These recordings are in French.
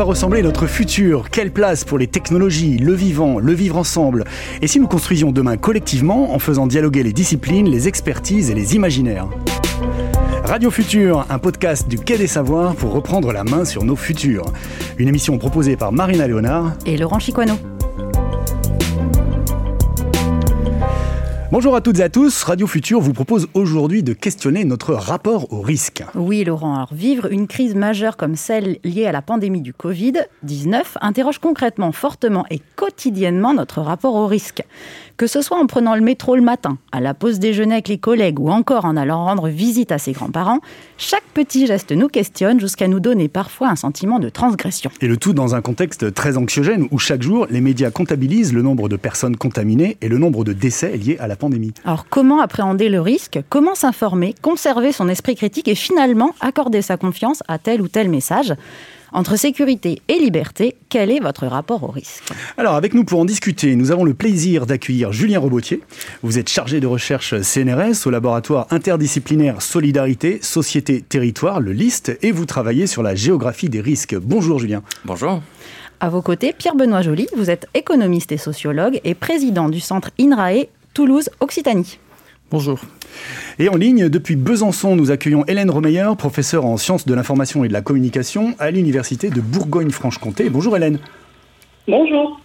va ressembler notre futur Quelle place pour les technologies, le vivant, le vivre ensemble? Et si nous construisions demain collectivement en faisant dialoguer les disciplines, les expertises et les imaginaires? Radio Futur, un podcast du Quai des Savoirs pour reprendre la main sur nos futurs. Une émission proposée par Marina Léonard et Laurent Chiquano. Bonjour à toutes et à tous, Radio Futur vous propose aujourd'hui de questionner notre rapport au risque. Oui Laurent, alors vivre une crise majeure comme celle liée à la pandémie du Covid-19 interroge concrètement, fortement et quotidiennement notre rapport au risque. Que ce soit en prenant le métro le matin, à la pause déjeuner avec les collègues ou encore en allant rendre visite à ses grands-parents, chaque petit geste nous questionne jusqu'à nous donner parfois un sentiment de transgression. Et le tout dans un contexte très anxiogène où chaque jour les médias comptabilisent le nombre de personnes contaminées et le nombre de décès liés à la pandémie. Alors comment appréhender le risque? Comment s'informer? Conserver son esprit critique et finalement accorder sa confiance à tel ou tel message? Entre sécurité et liberté, quel est votre rapport au risque Alors, avec nous pour en discuter, nous avons le plaisir d'accueillir Julien Robotier. Vous êtes chargé de recherche CNRS au laboratoire interdisciplinaire Solidarité, Société, Territoire, le LIST, et vous travaillez sur la géographie des risques. Bonjour Julien. Bonjour. À vos côtés, Pierre-Benoît Joly, vous êtes économiste et sociologue et président du centre INRAE Toulouse-Occitanie. Bonjour. Et en ligne, depuis Besançon, nous accueillons Hélène Romeyer, professeure en sciences de l'information et de la communication à l'Université de Bourgogne-Franche-Comté. Bonjour Hélène. Bonjour.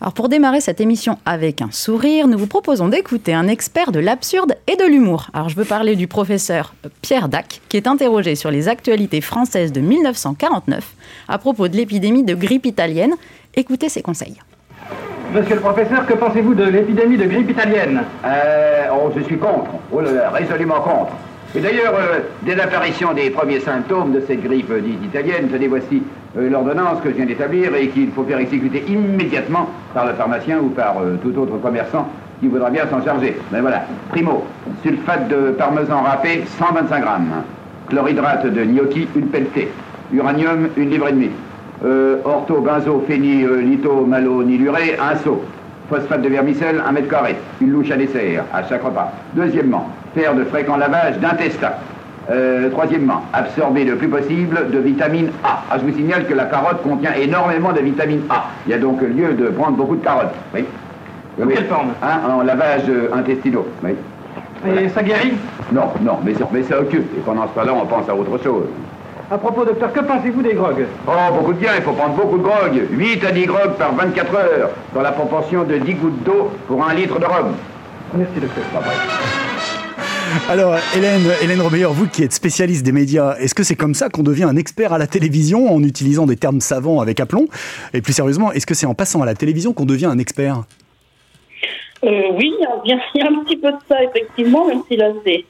Alors pour démarrer cette émission avec un sourire, nous vous proposons d'écouter un expert de l'absurde et de l'humour. Alors je veux parler du professeur Pierre Dac, qui est interrogé sur les actualités françaises de 1949 à propos de l'épidémie de grippe italienne. Écoutez ses conseils. Monsieur le professeur, que pensez-vous de l'épidémie de grippe italienne euh, Oh, je suis contre. Oh là là, résolument contre. Et d'ailleurs, euh, dès l'apparition des premiers symptômes de cette grippe dite italienne, tenez, voici euh, l'ordonnance que je viens d'établir et qu'il faut faire exécuter immédiatement par le pharmacien ou par euh, tout autre commerçant qui voudra bien s'en charger. Mais voilà. Primo, sulfate de parmesan râpé, 125 grammes. Chlorhydrate de gnocchi, une pelletée. Uranium, une livre et demie euh, ortho, benzo, phényl, euh, litho, malo, niluré, un seau. Phosphate de vermicelle, un mètre carré. Une louche à dessert à chaque repas. Deuxièmement, faire de fréquents lavages d'intestin. Euh, troisièmement, absorber le plus possible de vitamine A. Ah, je vous signale que la carotte contient énormément de vitamine A. Il y a donc lieu de prendre beaucoup de carottes. Oui. oui. quelle forme? Hein, En lavage euh, intestinaux. Oui. Et ça guérit? Non, non, mais, mais ça occupe. Et pendant ce temps-là, on pense à autre chose. À propos, docteur, que pensez-vous des grogues Oh, beaucoup de bien, il faut prendre beaucoup de grogues. 8 à 10 grogues par 24 heures, dans la proportion de 10 gouttes d'eau pour un litre de rhum. Merci, docteur. Alors, Hélène, Hélène Romeyer, vous qui êtes spécialiste des médias, est-ce que c'est comme ça qu'on devient un expert à la télévision en utilisant des termes savants avec aplomb? Et plus sérieusement, est-ce que c'est en passant à la télévision qu'on devient un expert? Euh, oui, il y, a, un petit peu de ça, effectivement, même si là c'est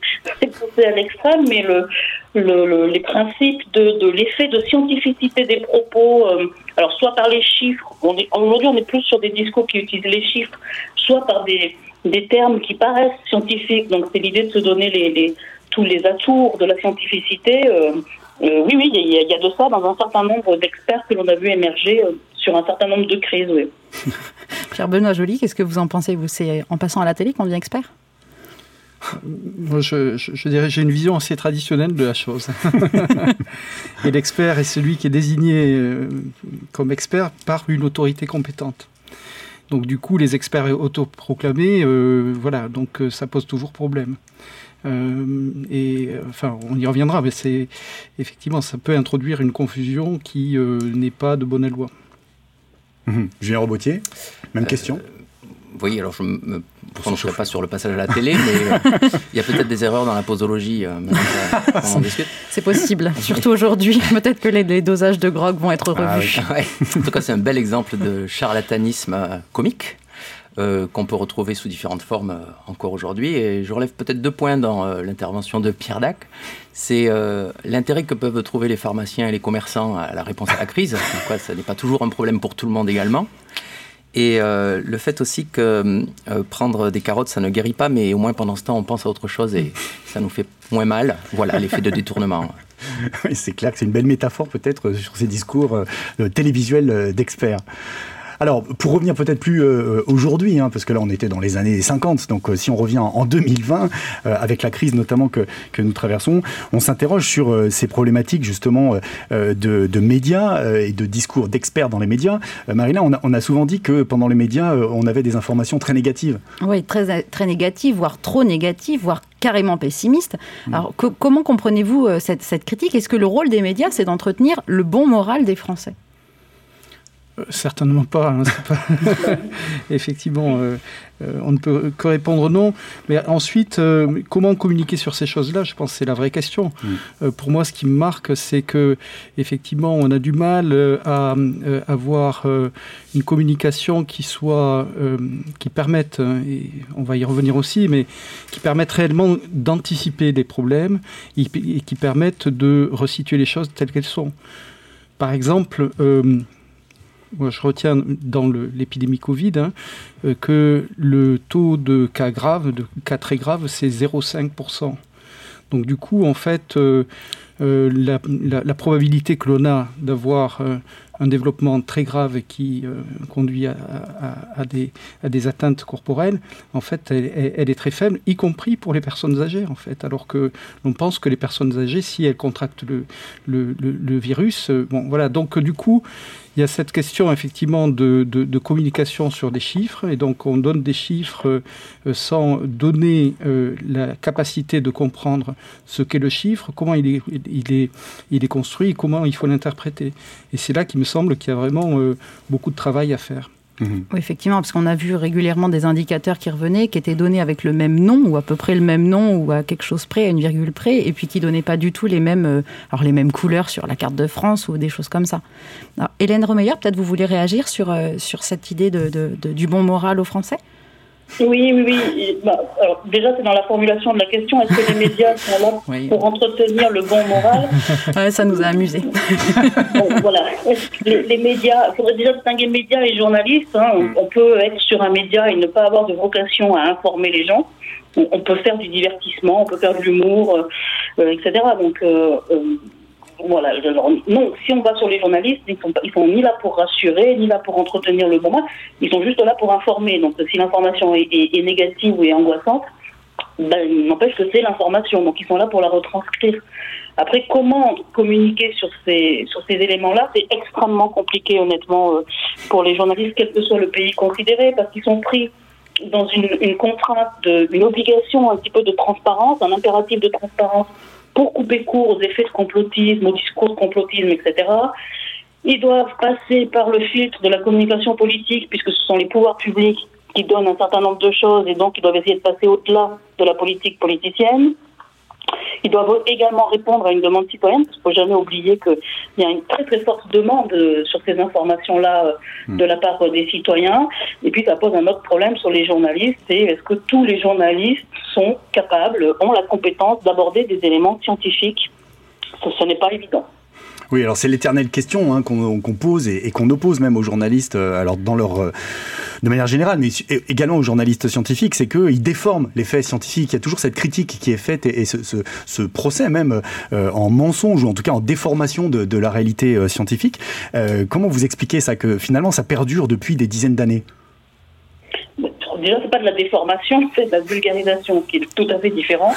poussé à l'extrême, mais le, le, les principes de, de l'effet de scientificité des propos, euh, alors soit par les chiffres, aujourd'hui on est plus sur des discours qui utilisent les chiffres, soit par des, des termes qui paraissent scientifiques, donc c'est l'idée de se donner les, les, tous les atours de la scientificité. Euh, euh oui, oui, il y, y, a de ça dans un certain nombre d'experts que l'on a vu émerger sur un certain nombre de crises, oui. Pierre-Benoît Joly, qu'est-ce que vous en pensez Vous, c'est en passant à la télé qu'on devient expert? Moi, je, je, dirais j'ai une vision assez traditionnelle de la chose. et l'expert est celui qui est désigné euh, comme expert par une autorité compétente. Donc du coup, les experts autoproclamés, euh, voilà, donc euh, ça pose toujours problème. Et enfin, on y reviendra, mais c'est effectivement, ça peut introduire une confusion qui n'est pas de bonne loi. Mmh. Julien Robotier, même question. Oui, alors je ne me prononcerai pas sur le passage à la télé, mais euh, il y a peut-être des erreurs dans la posologie. Euh, c'est possible, surtout aujourd'hui. Peut-être que les, dosages de grog vont être ah revus. Ah, ouais. En tout cas, c'est un bel exemple de charlatanisme euh, comique. Euh, qu'on peut retrouver sous différentes formes euh, encore aujourd'hui. Et je relève peut-être deux points dans euh, l'intervention de Pierre Dac. C'est l'intérêt que peuvent trouver les pharmaciens et les commerçants à la réponse à la crise. Quoi, ça n'est pas toujours un problème pour tout le monde également. Et le fait aussi que prendre des carottes, ça ne guérit pas, mais au moins pendant ce temps, on pense à autre chose et ça nous fait moins mal. Voilà l'effet de détournement. Oui, c'est clair que c'est une belle métaphore peut-être sur ces discours télévisuels d'experts. Alors, pour revenir peut-être plus euh, aujourd'hui, hein, parce que là on était dans les années 50, donc euh, si on revient en 2020, euh, avec la crise notamment que, que nous traversons, on s'interroge sur ces problématiques justement de, de, médias et de discours d'experts dans les médias. Marina, on a, on a, souvent dit que pendant les médias, on avait des informations très négatives. Oui, très, très négatives, voire trop négatives, voire carrément pessimistes. Mmh. Alors, comment comprenez-vous cette, cette critique? Est-ce que le rôle des médias, c'est d'entretenir le bon moral des Français? Certainement pas. Hein, Effectivement, euh, euh, on ne peut que répondre non. Mais ensuite, comment communiquer sur ces choses-là? Je pense que c'est la vraie question. Mm. pour moi, ce qui me marque, c'est que effectivement, on a du mal à avoir une communication qui soit, qui permette, et on va y revenir aussi, mais qui permette réellement d'anticiper les problèmes et, et, qui permette de resituer les choses telles qu'elles sont. Par exemple, moi, je retiens dans l'épidémie Covid hein, euh, que le taux de cas graves, de cas très graves, c'est 0,5%. Donc du coup, en fait, euh, euh, la, probabilité que l'on a d'avoir un développement très grave qui conduit à, des, atteintes corporelles, en fait, elle, est très faible, y compris pour les personnes âgées, en fait. Alors que l'on pense que les personnes âgées, si elles contractent le, le, le virus, bon, voilà. Donc du coup, il y a cette question effectivement de, communication sur des chiffres, et donc on donne des chiffres euh, sans donner euh, la capacité de comprendre ce qu'est le chiffre, comment il est, il est, il est construit, comment il faut l'interpréter. Et c'est là qu'il me semble qu'il y a vraiment euh, beaucoup de travail à faire. Mhm. Oui, effectivement, parce qu'on a vu régulièrement des indicateurs qui revenaient, qui étaient donnés avec le même nom, ou à peu près le même nom, ou à quelque chose près, à une virgule près, et puis qui donnaient pas du tout les mêmes, euh, alors les mêmes couleurs sur la carte de France ou des choses comme ça. Hélène Romeyer, peut-être vous voulez réagir sur, euh, sur cette idée de, du bon moral aux Français? Oui, oui, oui. Bah, déjà, c'est dans la formulation de la question. Est-ce que les médias sont là pour entretenir le bon moral ouais, Ça nous a amusés. voilà. Les, les, médias, il faudrait déjà distinguer médias et journalistes. Hein. On, peut être sur un média et ne pas avoir de vocation à informer les gens. On, peut faire du divertissement, on peut faire de l'humour, euh, euh, etc. Donc, euh, voilà, non, si on va sur les journalistes, ils ils sont ni là pour rassurer, ni là pour entretenir le moment, ils sont juste là pour informer. Donc si l'information est, négative ou est angoissante, ben, n'empêche que c'est l'information, donc ils sont là pour la retranscrire. Après, comment communiquer sur ces, sur ces éléments-là, c'est extrêmement compliqué, honnêtement, euh, pour les journalistes, quel que soit le pays considéré, parce qu'ils sont pris dans une, contrainte, une obligation un petit peu de transparence, un impératif de transparence pour couper court aux effets de complotisme, aux discours de complotisme, etc. Ils doivent passer par le filtre de la communication politique, puisque ce sont les pouvoirs publics qui donnent un certain nombre de choses, et donc ils doivent essayer de passer au-delà de la politique politicienne. Ils doivent également répondre à une demande citoyenne, parce qu'il ne faut jamais oublier qu'il y a une très très forte demande euh, sur ces informations-là euh, hmm. de la part des citoyens. Et puis ça pose un autre problème sur les journalistes, c'est est-ce que tous les journalistes sont capables, ont la compétence d'aborder des éléments scientifiques? Ce n'est pas évident. Oui, alors c'est l'éternelle question hein, qu'on pose et, qu'on oppose même aux journalistes, euh, alors dans leur, euh, de manière générale, mais également aux journalistes scientifiques, c'est qu'ils déforment les faits scientifiques. Il y a toujours cette critique qui est faite et, ce, procès même euh, en mensonge ou en tout cas en déformation de, la réalité scientifique. comment vous expliquez ça que finalement ça perdure depuis des dizaines d'années? Déjà, c'est pas de la déformation, c'est de la vulgarisation qui est tout à fait différent.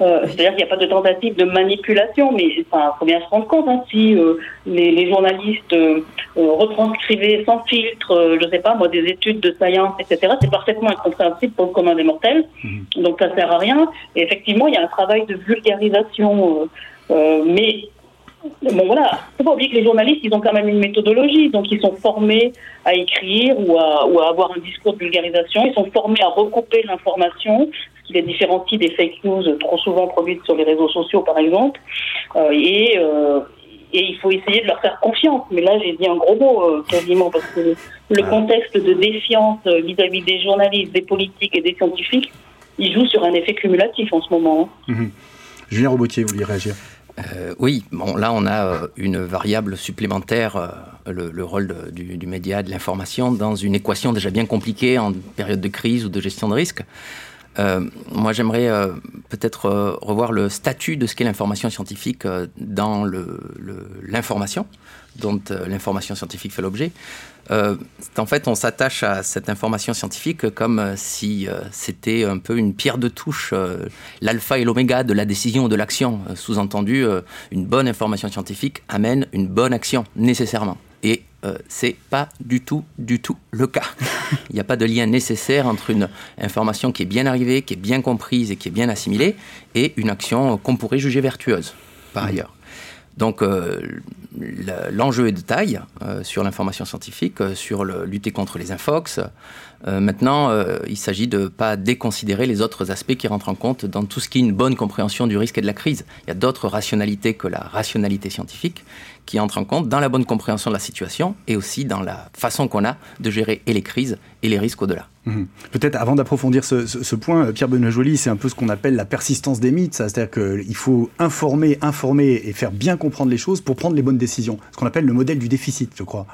Euh, c'est-à-dire qu'il n'y a pas de tentative de manipulation, mais il faut bien se rendre compte, hein, si euh, les, journalistes euh, retranscrivaient sans filtre, je ne sais pas moi, des études de science, etc., c'est parfaitement incompréhensible pour le commun des mortels, mhm. donc ça ne sert à rien. Et effectivement, il y a un travail de vulgarisation, mais bon voilà, faut pas oublier que les journalistes, ils ont quand même une méthodologie, donc ils sont formés à écrire ou à, ou à avoir un discours de vulgarisation, ils sont formés à recouper l'information, qui les différencie des fake news trop souvent produites sur les réseaux sociaux, par exemple. Euh, et, euh, et il faut essayer de leur faire confiance. Mais là, j'ai dit un gros mot euh, quasiment, parce que le contexte de défiance vis-à-vis des journalistes, des politiques et des scientifiques, il joue sur un effet cumulatif en ce moment. Hein. Mhm. Julien Robotier, vous voulez réagir? Oui, bon, là on a une variable supplémentaire, le, rôle du, du, média, de l'information, dans une équation déjà bien compliquée en période de crise ou de gestion de risque. Moi, j'aimerais peut-être revoir le statut de ce qu'est l'information scientifique dans l'information, dont l'information scientifique fait l'objet. Euh, en fait, on s'attache à cette information scientifique comme euh, si euh, c'était un peu une pierre de touche, l'alpha et l'oméga de la décision ou de l'action. Sous-entendu, une bonne information scientifique amène une bonne action, nécessairement. C'est pas du tout, du tout le cas. Il n'y a pas de lien nécessaire entre une information qui est bien arrivée, qui est bien comprise et qui est bien assimilée, et une action qu'on pourrait juger vertueuse, par ailleurs. Donc euh, l'enjeu est de taille euh, sur l'information scientifique, euh, sur le, lutter contre les infox. maintenant, il s'agit de ne pas déconsidérer les autres aspects qui rentrent en compte dans tout ce qui est une bonne compréhension du risque et de la crise. Il y a d'autres rationalités que la rationalité scientifique qui entrent en compte dans la bonne compréhension de la situation et aussi dans la façon qu'on a de gérer et les crises et les risques au-delà. Mhm. Peut-être avant d'approfondir ce, point, Pierre Benoît Joly, c'est un peu ce qu'on appelle la persistance des mythes, c'est-à-dire qu'il faut informer, informer et faire bien comprendre les choses pour prendre les bonnes décisions, ce qu'on appelle le modèle du déficit, je crois.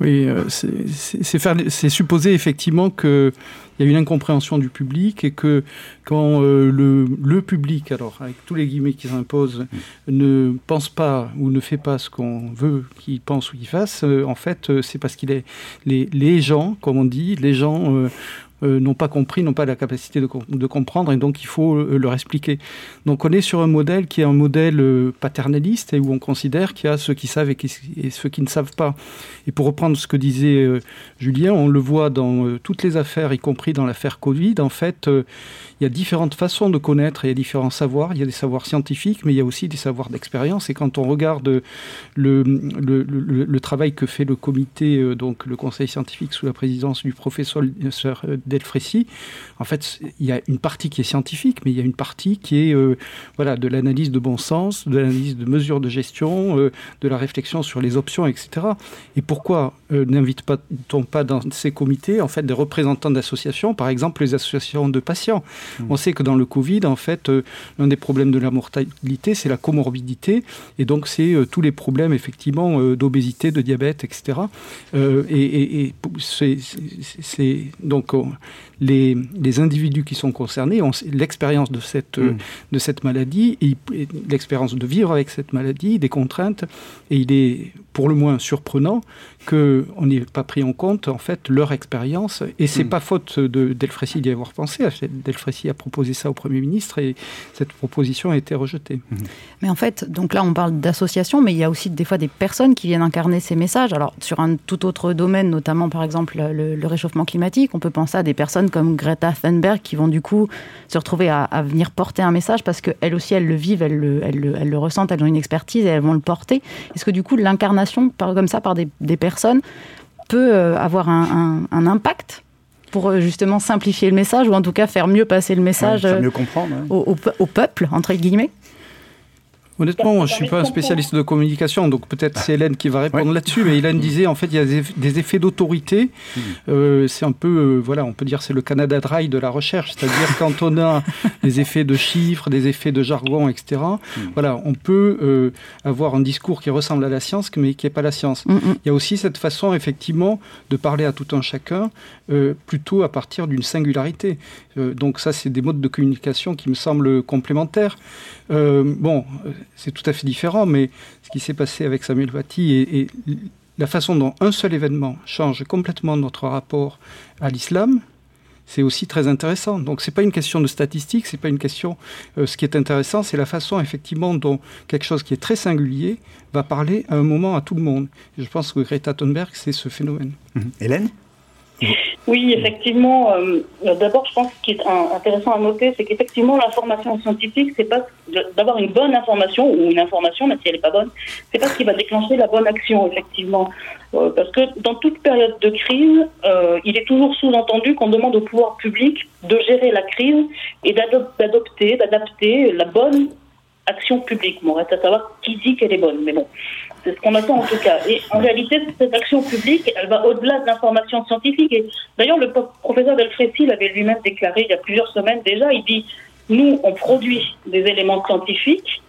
Oui, euh, c'est supposer effectivement qu'il y a une incompréhension du public et que quand euh, le, le, public, alors avec tous les guillemets qui s'imposent, ne pense pas ou ne fait pas ce qu'on veut qu'il pense ou qu'il fasse, euh, en fait, c'est parce qu'il est les, les, gens, comme on dit, les gens n'ont pas compris, n'ont pas la capacité de, comprendre, et donc il faut euh, leur expliquer. Donc on est sur un modèle qui est un modèle euh, paternaliste, et où on considère qu'il y a ceux qui savent et, ceux qui ne savent pas. Et pour reprendre ce que disait Julien, on le voit dans toutes les affaires, y compris dans l'affaire Covid, en fait, il y a différentes façons de connaître, il y a différents savoirs, il y a des savoirs scientifiques, mais il y a aussi des savoirs d'expérience, et quand on regarde le, travail que fait le comité, donc le conseil scientifique sous la présidence du professeur Delfrécy, en fait, il y a une partie qui est scientifique, mais il y a une partie qui est euh, voilà, de l'analyse de bon sens, de l'analyse de mesures de gestion, euh, de la réflexion sur les options, etc. Et pourquoi euh, n'invite-t-on pas dans ces comités en fait, des représentants d'associations, par exemple les associations de patients? Mmh. On sait que dans le Covid, en fait, l'un des problèmes de la mortalité, c'est la comorbidité, et donc c'est tous les problèmes effectivement d'obésité, de diabète, etc. et, et c'est donc les, les, individus qui sont concernés ont l'expérience de cette, mm. de cette maladie, et, l'expérience de vivre avec cette maladie, des contraintes, et il est pour le moins surprenant qu'on n'ait pas pris en compte en fait leur expérience. Et c'est n'est mm. pas faute de Delfrécy d'y avoir pensé. Delfrécy a proposé ça au Premier ministre et cette proposition a été rejetée. Mm. Mais en fait, donc là on parle d'associations, mais il y a aussi des fois des personnes qui viennent incarner ces messages. Alors sur un tout autre domaine, notamment par exemple le, le réchauffement climatique, on peut penser à des personnes comme Greta Thunberg qui vont du coup se retrouver à, venir porter un message parce qu'elles aussi elles le vivent, elles le, elles, le, ressentent, elles ont une expertise et elles vont le porter. Est-ce que du coup l'incarnation comme ça par des, des personnes peut euh, avoir un, impact pour euh, justement simplifier le message ou en tout cas faire mieux passer le message mieux comprendre, au, au, peuple, entre guillemets? Honnêtement, je ne suis pas un spécialiste de communication, donc peut-être c'est Hélène qui va répondre là-dessus, mais Hélène disait en fait il y a des, effets d'autorité. Hmm. Euh, c'est un peu, euh, voilà, on peut dire c'est le Canada Dry de la recherche, c'est-à-dire quand on a des effets de chiffres, des effets de jargon, etc. Hmm. Voilà, on peut euh, avoir un discours qui ressemble à la science, mais qui n'est pas la science. Hmm, il y a aussi cette façon effectivement de parler à tout un chacun, plutôt à partir d'une singularité. donc ça, c'est des modes de communication qui me semblent complémentaires. bon c'est tout à fait différent, mais ce qui s'est passé avec Samuel Paty et, la façon dont un seul événement change complètement notre rapport à l'islam, c'est aussi très intéressant. Donc c'est pas une question de statistique, c'est pas une question. Euh, ce qui est intéressant, c'est la façon effectivement dont quelque chose qui est très singulier va parler à un moment à tout le monde. je pense que Greta Thunberg, c'est ce phénomène. Mhm. Hélène? Oui, effectivement. Euh, d'abord, je pense qu'il est intéressant à noter, c'est qu'effectivement, l'information scientifique, c'est pas d'avoir une bonne information ou une information, même si elle n'est pas bonne, c'est pas ce qui va déclencher la bonne action, effectivement. Euh, parce que dans toute période de crise, euh, il est toujours sous-entendu qu'on demande au pouvoir public de gérer la crise et d'adopter, d'adapter la bonne action publique. Bon, reste à savoir qui dit qu'elle est bonne, mais bon, c'est ce qu'on attend en tout cas. Et en réalité, cette action publique, elle va au-delà de l'information scientifique. Et d'ailleurs, le professeur Delfrécy l'avait lui-même déclaré il y a plusieurs semaines déjà. Il dit nous, on produit des éléments scientifiques,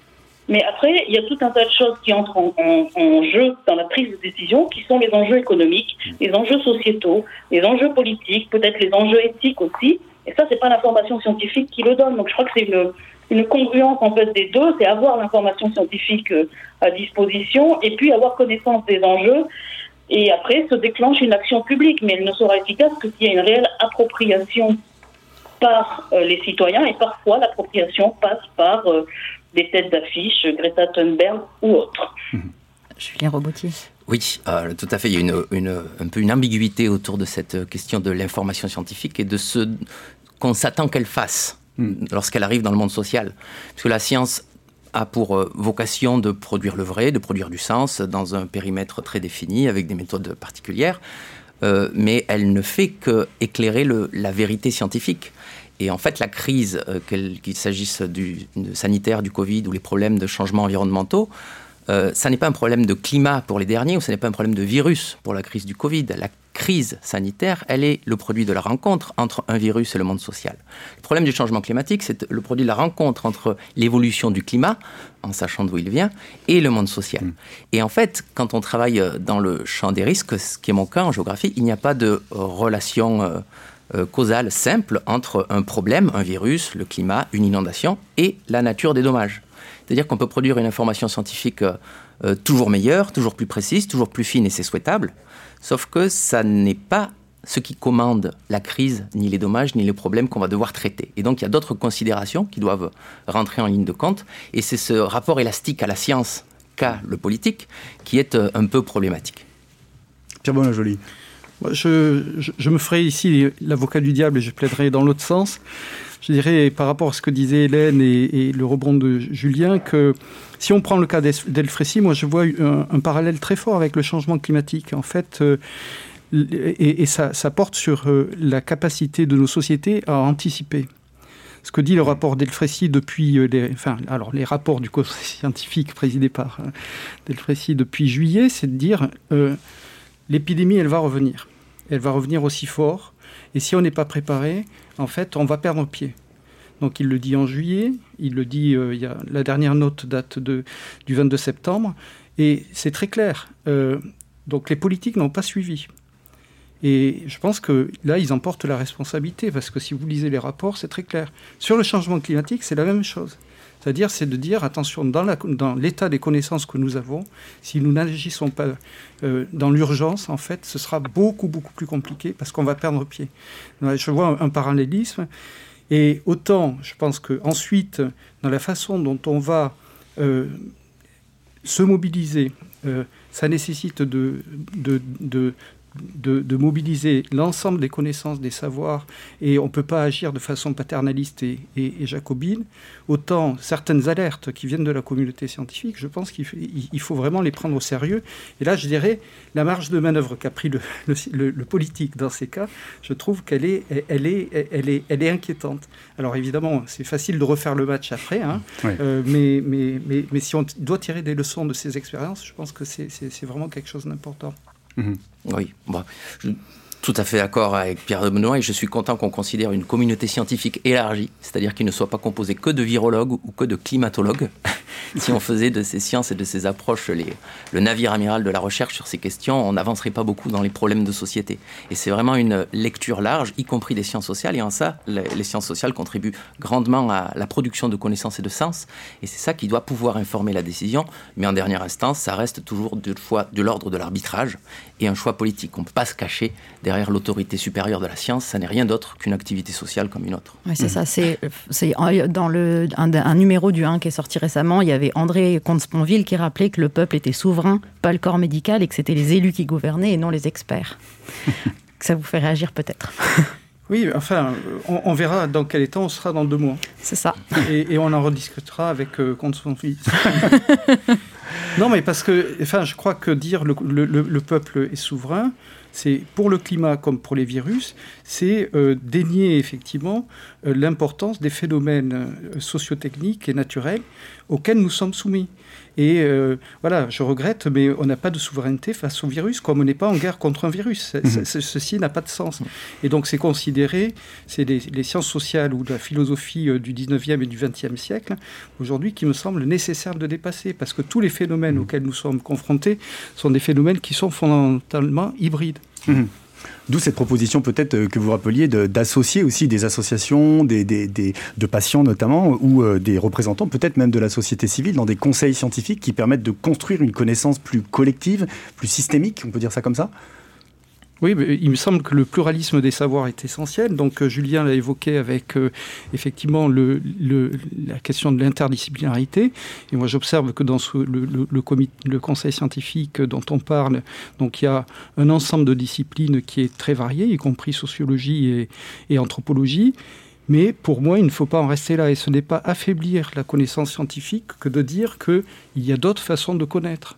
mais après, il y a tout un tas de choses qui entrent en, en, jeu dans la prise de décision, qui sont les enjeux économiques, les enjeux sociétaux, les enjeux politiques, peut-être les enjeux éthiques aussi. Et ça, c'est pas l'information scientifique qui le donne. Donc je crois que c'est une, une congruence en fait des deux, c'est avoir l'information scientifique euh, à disposition et puis avoir connaissance des enjeux. Et après, se déclenche une action publique, mais elle ne sera efficace que s'il y a une réelle appropriation par euh, les citoyens et parfois l'appropriation passe par euh, des têtes d'affiche, Greta Thunberg ou autres. Julien Robotier. Oui, euh, tout à fait. Il y a une, une, un peu une ambiguïté autour de cette question de l'information scientifique et de ce qu'on s'attend qu'elle fasse lorsqu'elle arrive dans le monde social. Parce que la science a pour euh, vocation de produire le vrai, de produire du sens dans un périmètre très défini, avec des méthodes particulières, euh, mais elle ne fait que éclairer le, la vérité scientifique. Et en fait, la crise, euh, qu'il s'agisse du sanitaire, du Covid ou les problèmes de changements environnementaux, euh, ça n'est pas un problème de climat pour les derniers ou ce n'est pas un problème de virus pour la crise du Covid. La crise sanitaire, elle est le produit de la rencontre entre un virus et le monde social. Le problème du changement climatique, c'est le produit de la rencontre entre l'évolution du climat, en sachant d'où il vient, et le monde social. Mm. Et en fait, quand on travaille euh, dans le champ des risques, ce qui est mon cas en géographie, il n'y a pas de relation euh, euh, causale simple entre un problème, un virus, le climat, une inondation, et la nature des dommages. C'est-à-dire qu'on peut produire une information scientifique euh, euh, toujours meilleure, toujours plus précise, toujours plus fine, et c'est souhaitable. Sauf que ça n'est pas ce qui commande la crise, ni les dommages, ni les problèmes qu'on va devoir traiter. Et donc il y a d'autres considérations qui doivent rentrer en ligne de compte, et c'est ce rapport élastique à la science qu'a le politique qui est euh, un peu problématique. Pierre Bonajoli. Je, je, je, me ferai ici l'avocat du diable et je plaiderai dans l'autre sens je dirais, par rapport à ce que disait Hélène et, le rebond de Julien, que si on prend le cas d'Elfrécy, moi je vois un, parallèle très fort avec le changement climatique. En fait, euh, et, ça, porte sur euh, la capacité de nos sociétés à anticiper. Ce que dit le rapport d'Elfrécy depuis euh, les, enfin, alors les rapports du conseil scientifique présidé par Delfrécy depuis juillet, c'est de dire l'épidémie, elle va revenir. Elle va revenir aussi fort. Et si on n'est pas préparé, en fait, on va perdre pied. Donc il le dit en juillet, il le dit, euh, la dernière note date de, du 22 septembre, et c'est très clair. Euh, donc les politiques n'ont pas suivi. Et je pense que là, ils en portent la responsabilité, parce que si vous lisez les rapports, c'est très clair. Sur le changement climatique, c'est la même chose. C'est-à-dire, c'est de dire, attention, dans l'état des connaissances que nous avons, si nous n'agissons pas euh, dans l'urgence, en fait, ce sera beaucoup, beaucoup plus compliqué parce qu'on va perdre pied. Je vois un, parallélisme. Et autant, je pense qu'ensuite, dans la façon dont on va euh, se mobiliser, euh, ça nécessite de, de, de mobiliser l'ensemble des connaissances, des savoirs, et on ne peut pas agir de façon paternaliste et, et, et, jacobine, autant certaines alertes qui viennent de la communauté scientifique, je pense qu'il il faut vraiment les prendre au sérieux. Et là, je dirais, la marge de manœuvre qu'a pris le, le, le, politique dans ces cas, je trouve qu'elle est, elle est, elle est, elle est inquiétante. Alors évidemment, c'est facile de refaire le match après, hein, oui. euh, mais, mais, mais, mais si on doit tirer des leçons de ces expériences, je pense que c'est vraiment quelque chose d'important. Mmh. Oui, tout à fait d'accord avec Pierre de Benoît et je suis content qu'on considère une communauté scientifique élargie, c'est-à-dire qu'il ne soit pas composé que de virologues ou que de climatologues. si on faisait de ces sciences et de ces approches les, le navire amiral de la recherche sur ces questions, on n'avancerait pas beaucoup dans les problèmes de société. Et c'est vraiment une lecture large, y compris des sciences sociales, et en ça, les, sciences sociales contribuent grandement à la production de connaissances et de sens, et c'est ça qui doit pouvoir informer la décision, mais en dernière instance, ça reste toujours de, fois de l'ordre de l'arbitrage et un choix politique. On ne peut pas se cacher derrière l'autorité supérieure de la science, ça n'est rien d'autre qu'une activité sociale comme une autre. Oui, c'est mmh. ça. C'est, c'est dans le, un, un, numéro du 1 qui est sorti récemment, il y avait André Comte-Sponville qui rappelait que le peuple était souverain, pas le corps médical, et que c'était les élus qui gouvernaient et non les experts. ça vous fait réagir peut-être? Oui, enfin, on, on, verra dans quel état on sera dans deux mois. C'est ça. Et, et, on en rediscutera avec euh, Comte-Sponville. non, mais parce que, enfin, je crois que dire le, le, le peuple est souverain, c'est pour le climat comme pour les virus, c'est euh, dénier effectivement euh, l'importance des phénomènes euh, sociotechniques et naturels auxquels nous sommes soumis. Et euh, voilà, je regrette, mais on n'a pas de souveraineté face au virus, comme on n'est pas en guerre contre un virus. Mmh. Ceci n'a pas de sens. Et donc c'est considéré, c'est les, les, sciences sociales ou la philosophie euh, du 19e et du 20e siècle, aujourd'hui, qui me semble nécessaire de dépasser, parce que tous les phénomènes mmh. auxquels nous sommes confrontés sont des phénomènes qui sont fondamentalement hybrides. Mmh. D'où cette proposition peut-être euh, que vous rappeliez d'associer aussi des associations, des, de patients notamment, ou euh, des représentants peut-être même de la société civile dans des conseils scientifiques qui permettent de construire une connaissance plus collective, plus systémique, on peut dire ça comme ça? Oui, il me semble que le pluralisme des savoirs est essentiel. Donc euh, Julien l'a évoqué avec euh, effectivement la question de l'interdisciplinarité. Et moi j'observe que dans le, le, conseil scientifique dont on parle, donc il y a un ensemble de disciplines qui est très varié, y compris sociologie et, et anthropologie. Mais pour moi, il ne faut pas en rester là. Et ce n'est pas affaiblir la connaissance scientifique que de dire qu'il y a d'autres façons de connaître.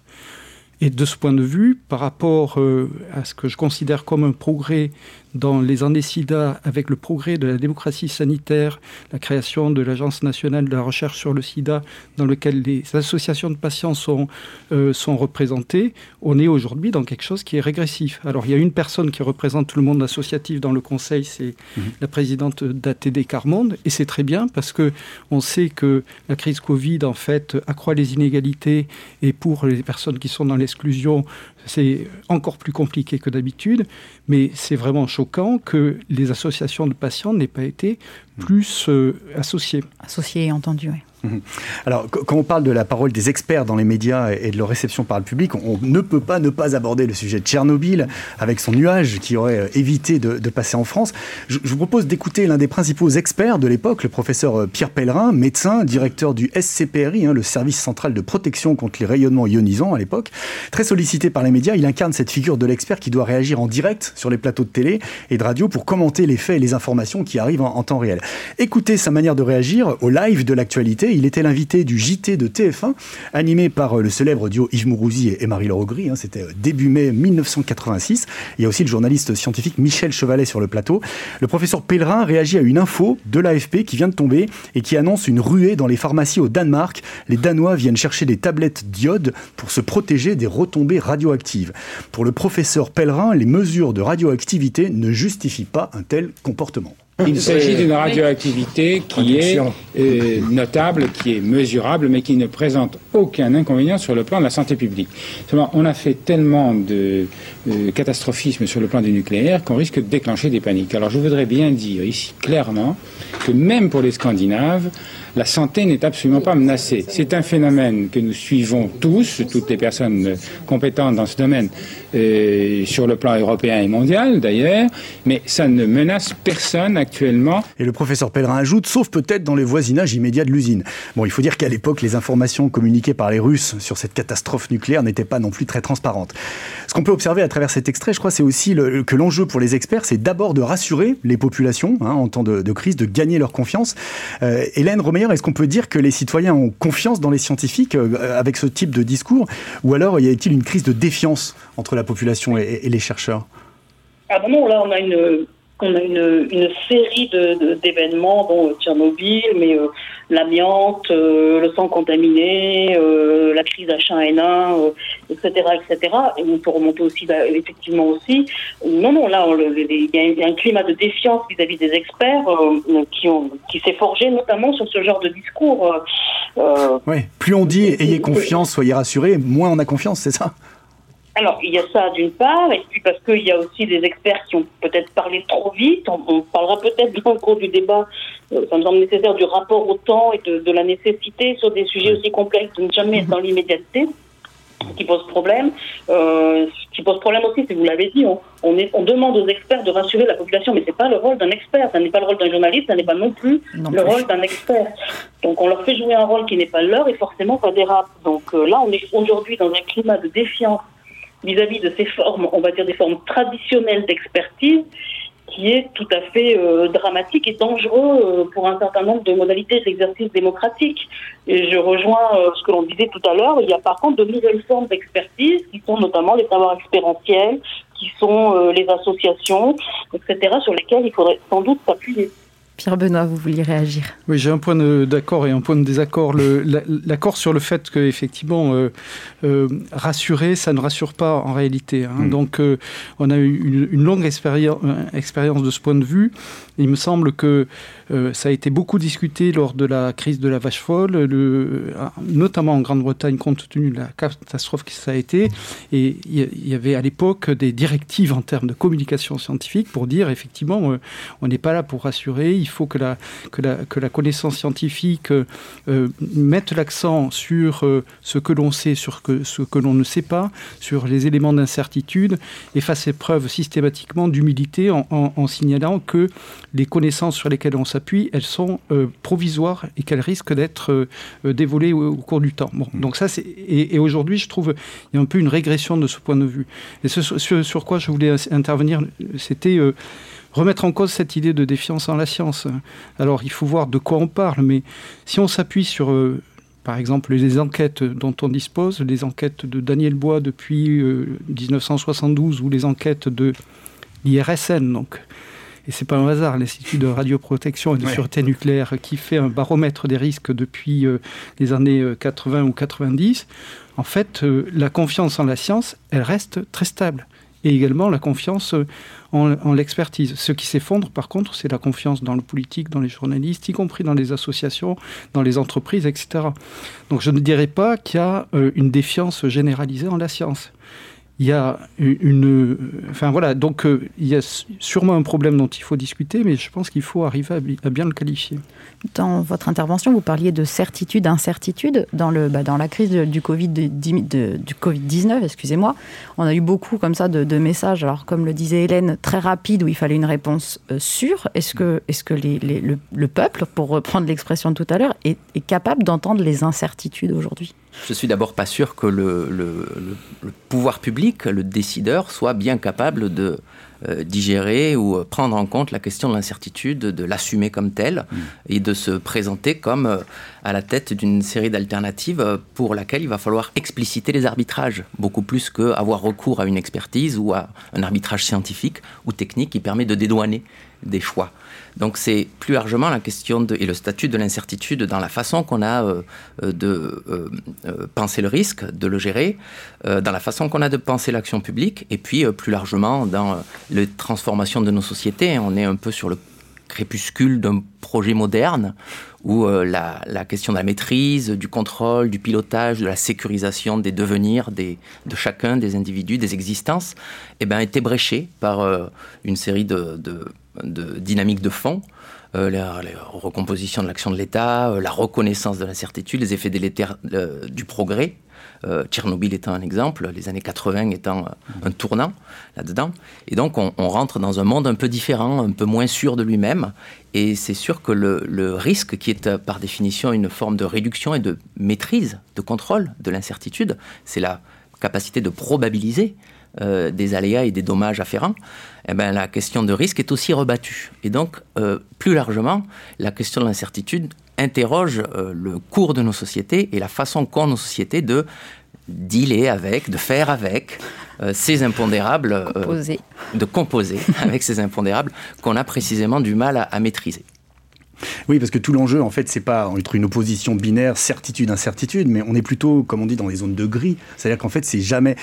Et de ce point de vue, par rapport euh, à ce que je considère comme un progrès dans les années SIDA, avec le progrès de la démocratie sanitaire, la création de l'Agence nationale de la recherche sur le SIDA, dans lequel les associations de patients sont, euh, sont représentées, on est aujourd'hui dans quelque chose qui est régressif. Alors il y a une personne qui représente tout le monde associatif dans le Conseil, c'est mhm. la présidente d'ATD Carmonde, et c'est très bien parce que on sait que la crise Covid en fait accroît les inégalités et pour les personnes qui sont dans l'exclusion, c'est encore plus compliqué que d'habitude, mais c'est vraiment choquant que les associations de patients n'aient pas été plus euh, associées. Associées et entendues, oui. Alors, quand on parle de la parole des experts dans les médias et de leur réception par le public, on ne peut pas ne pas aborder le sujet de Tchernobyl avec son nuage qui aurait euh, évité de, passer en France. Je, vous propose d'écouter l'un des principaux experts de l'époque, le professeur euh, Pierre Pellerin, médecin, directeur du SCPRI, hein, le service central de protection contre les rayonnements ionisants à l'époque. Très sollicité par les médias, il incarne cette figure de l'expert qui doit réagir en direct sur les plateaux de télé et de radio pour commenter les faits et les informations qui arrivent en temps réel. Écoutez sa manière de réagir au live de l'actualité il était l'invité du JT de TF1, animé par euh, le célèbre duo Yves Mourouzi et Marie-Laure Augry. Hein, c'était euh, début mai 1986. Il y a aussi le journaliste scientifique Michel Chevalet sur le plateau. Le professeur Pellerin réagit à une info de l'AFP qui vient de tomber et qui annonce une ruée dans les pharmacies au Danemark. Les Danois viennent chercher des tablettes d'iode pour se protéger des retombées radioactives. Pour le professeur Pellerin, les mesures de radioactivité ne justifient pas un tel comportement. Il s'agit d'une radioactivité qui est euh, notable, qui est mesurable, mais qui ne présente aucun inconvénient sur le plan de la santé publique. Seulement, on a fait tellement de euh, catastrophisme sur le plan du nucléaire qu'on risque de déclencher des paniques. Alors je voudrais bien dire ici clairement que même pour les Scandinaves, la santé n'est absolument pas menacée. C'est un phénomène que nous suivons tous, toutes les personnes compétentes dans ce domaine, euh, sur le plan européen et mondial d'ailleurs, mais ça ne menace personne actuellement. Et le professeur Pellerin ajoute, sauf peut-être dans les voisinages immédiats de l'usine. Bon, il faut dire qu'à l'époque, les informations communiquées par les Russes sur cette catastrophe nucléaire n'étaient pas non plus très transparentes. Ce qu'on peut observer à travers cet extrait, je crois, c'est aussi que l'enjeu pour les experts, c'est d'abord de rassurer les populations hein, en temps de, crise, de gagner leur confiance. Euh, Hélène Romeyer, est-ce qu'on peut dire que les citoyens ont confiance dans les scientifiques euh, avec ce type de discours Ou alors y a-t-il une crise de défiance entre la population et, les chercheurs? Ah non, là on a une, on a une, une série d'événements, dont Tchernobyl, mais euh, l'amiante, euh, le sang contaminé, euh, la crise H1N1, etc., etc. Et on peut remonter aussi, bah, effectivement aussi. Non, non, là, il y, a un climat de défiance vis-à-vis des experts qui, ont, qui s'est forgé notamment sur ce genre de discours. oui, plus on dit ayez confiance, soyez rassurés, moins on a confiance, c'est ça? Alors, il y a ça d'une part, et puis parce qu'il y a aussi des experts qui ont peut-être parlé trop vite. On, parlera peut-être dans le cours du débat, euh, ça me semble nécessaire, du rapport au temps et de, la nécessité sur des sujets aussi complexes de ne jamais être dans l'immédiateté qui pose problème. Euh, qui pose problème aussi, si vous l'avez dit, on, est, on, demande aux experts de rassurer la population, mais c'est pas le rôle d'un expert, ça n'est pas le rôle d'un journaliste, ça n'est pas non plus le rôle d'un expert. Donc on leur fait jouer un rôle qui n'est pas leur et forcément ça dérape. Donc euh, là, on est aujourd'hui dans un climat de défiance vis-à-vis de ces formes, on va dire des formes traditionnelles d'expertise, qui est tout à fait euh, dramatique et dangereux euh, pour un certain nombre de modalités d'exercice démocratique. Et je rejoins euh, ce que l'on disait tout à l'heure, il y a par contre de nouvelles formes d'expertise qui sont notamment les savoirs expérientiels, qui sont les associations, etc., sur lesquelles il faudrait sans doute s'appuyer. Pierre Benoît, vous vouliez réagir Oui, j'ai un point d'accord et un point de désaccord. L'accord sur le fait que effectivement euh, euh, rassurer, ça ne rassure pas en réalité. Hein. Mm. Donc, euh, on a eu une, longue expérience, expérience de ce point de vue. Il me semble que ça a été beaucoup discuté lors de la crise de la vache folle, le, notamment en Grande-Bretagne, compte tenu de la catastrophe que ça a été. Et il y avait à l'époque des directives en termes de communication scientifique pour dire effectivement, on n'est pas là pour rassurer il faut que la, que la, que la connaissance scientifique euh, mette l'accent sur euh, ce que l'on sait, sur que, ce que l'on ne sait pas, sur les éléments d'incertitude, et fasse preuve systématiquement d'humilité en, en, signalant que les connaissances sur lesquelles on s'appuie, elles sont euh, provisoires et qu'elles risquent d'être dévolées au, cours du temps. Bon, donc ça, c'est et, aujourd'hui, je trouve il y a un peu une régression de ce point de vue. Et ce, sur quoi je voulais intervenir, c'était remettre en cause cette idée de défiance en la science. Alors il faut voir de quoi on parle, mais si on s'appuie sur, euh, par exemple, les enquêtes dont on dispose, les enquêtes de Daniel Bois depuis 1972 euh, ou les enquêtes de l'IRSN, donc et c'est pas un hasard, l'Institut de radioprotection et de sûreté nucléaire qui fait un baromètre des risques depuis euh, les années 80 ou 90. En fait, la confiance en la science, elle reste très stable et également la confiance euh, en, l'expertise. Ce qui s'effondre, par contre, c'est la confiance dans le politique, dans les journalistes, y compris dans les associations, dans les entreprises, etc. Donc je ne dirais pas qu'il y a euh, une défiance généralisée en la science il y a une. Enfin voilà, donc euh, il y a sûrement un problème dont il faut discuter, mais je pense qu'il faut arriver à, bien le qualifier. Dans votre intervention, vous parliez de certitude, incertitude. Dans, le, bah, dans la crise du Covid, de, du COVID-19, excusez-moi, on a eu beaucoup comme ça de, messages, alors comme le disait Hélène, très rapide, où il fallait une réponse euh, sûre. Est-ce que, est -ce que le, peuple, pour reprendre l'expression de tout à l'heure, est capable d'entendre les incertitudes aujourd'hui? Je suis d'abord pas sûr que le, pouvoir public, le décideur, soit bien capable de euh, digérer ou euh, prendre en compte la question de l'incertitude, de l'assumer comme telle mm. et de se présenter comme euh, à la tête d'une série d'alternatives pour laquelle il va falloir expliciter les arbitrages, beaucoup plus qu'avoir recours à une expertise ou à un arbitrage scientifique ou technique qui permet de dédouaner des choix. Donc c'est plus largement la question de, et le statut de l'incertitude dans la façon qu'on a euh, euh, de euh, penser le risque, de le gérer, dans la façon qu'on a de penser l'action publique, et puis plus largement dans les transformations de nos sociétés. On est un peu sur le crépuscule d'un projet moderne où la, question de la maîtrise, du contrôle, du pilotage, de la sécurisation des devenirs des, de chacun des individus, des existences, eh ben, était bréchée par une série de de dynamique de fond, euh, la, recomposition de l'action de l'État, euh, la reconnaissance de l'incertitude, les effets délétères euh, du progrès. Tchernobyl étant un exemple, les années 80 étant un tournant là-dedans. Et donc on, rentre dans un monde un peu différent, un peu moins sûr de lui-même. Et c'est sûr que le, risque, qui est par définition une forme de réduction et de maîtrise, de contrôle de l'incertitude, c'est la capacité de probabiliser euh, des aléas et des dommages afférents, eh ben, la question de risque est aussi rebattue. Et donc, euh, plus largement, la question de l'incertitude interroge euh, le cours de nos sociétés et la façon qu'ont nos sociétés de dealer avec, de faire avec ces impondérables, de composer avec ces impondérables qu'on a précisément du mal à maîtriser. Oui, parce que tout l'enjeu, en fait, c'est pas entre une opposition binaire, certitude, incertitude, mais on est plutôt, comme on dit, dans les zones de gris. C'est-à-dire qu'en fait, c'est jamais.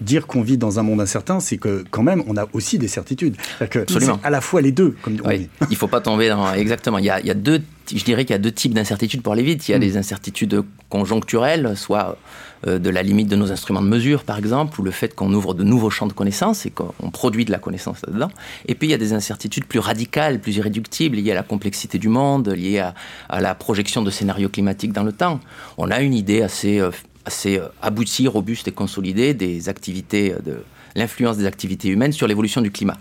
Dire qu'on vit dans un monde incertain, c'est que quand même, on a aussi des certitudes. Absolument. À la fois les deux, comme on dit. Il faut pas tomber dans. Exactement. Il y a, il y a deux je dirais qu'il y a deux types d'incertitudes pour aller vite. Il y a mm. des incertitudes conjoncturelles, soit de la limite de nos instruments de mesure, par exemple, ou le fait qu'on ouvre de nouveaux champs de connaissances et qu'on produit de la connaissance là-dedans. Et puis il y a des incertitudes plus radicales, plus irréductibles, liées à la complexité du monde, liées à, la projection de scénarios climatiques dans le temps. On a une idée assez, euh, assez euh, aboutie, robuste et consolidée des activités, de l'influence des activités humaines sur l'évolution du climat.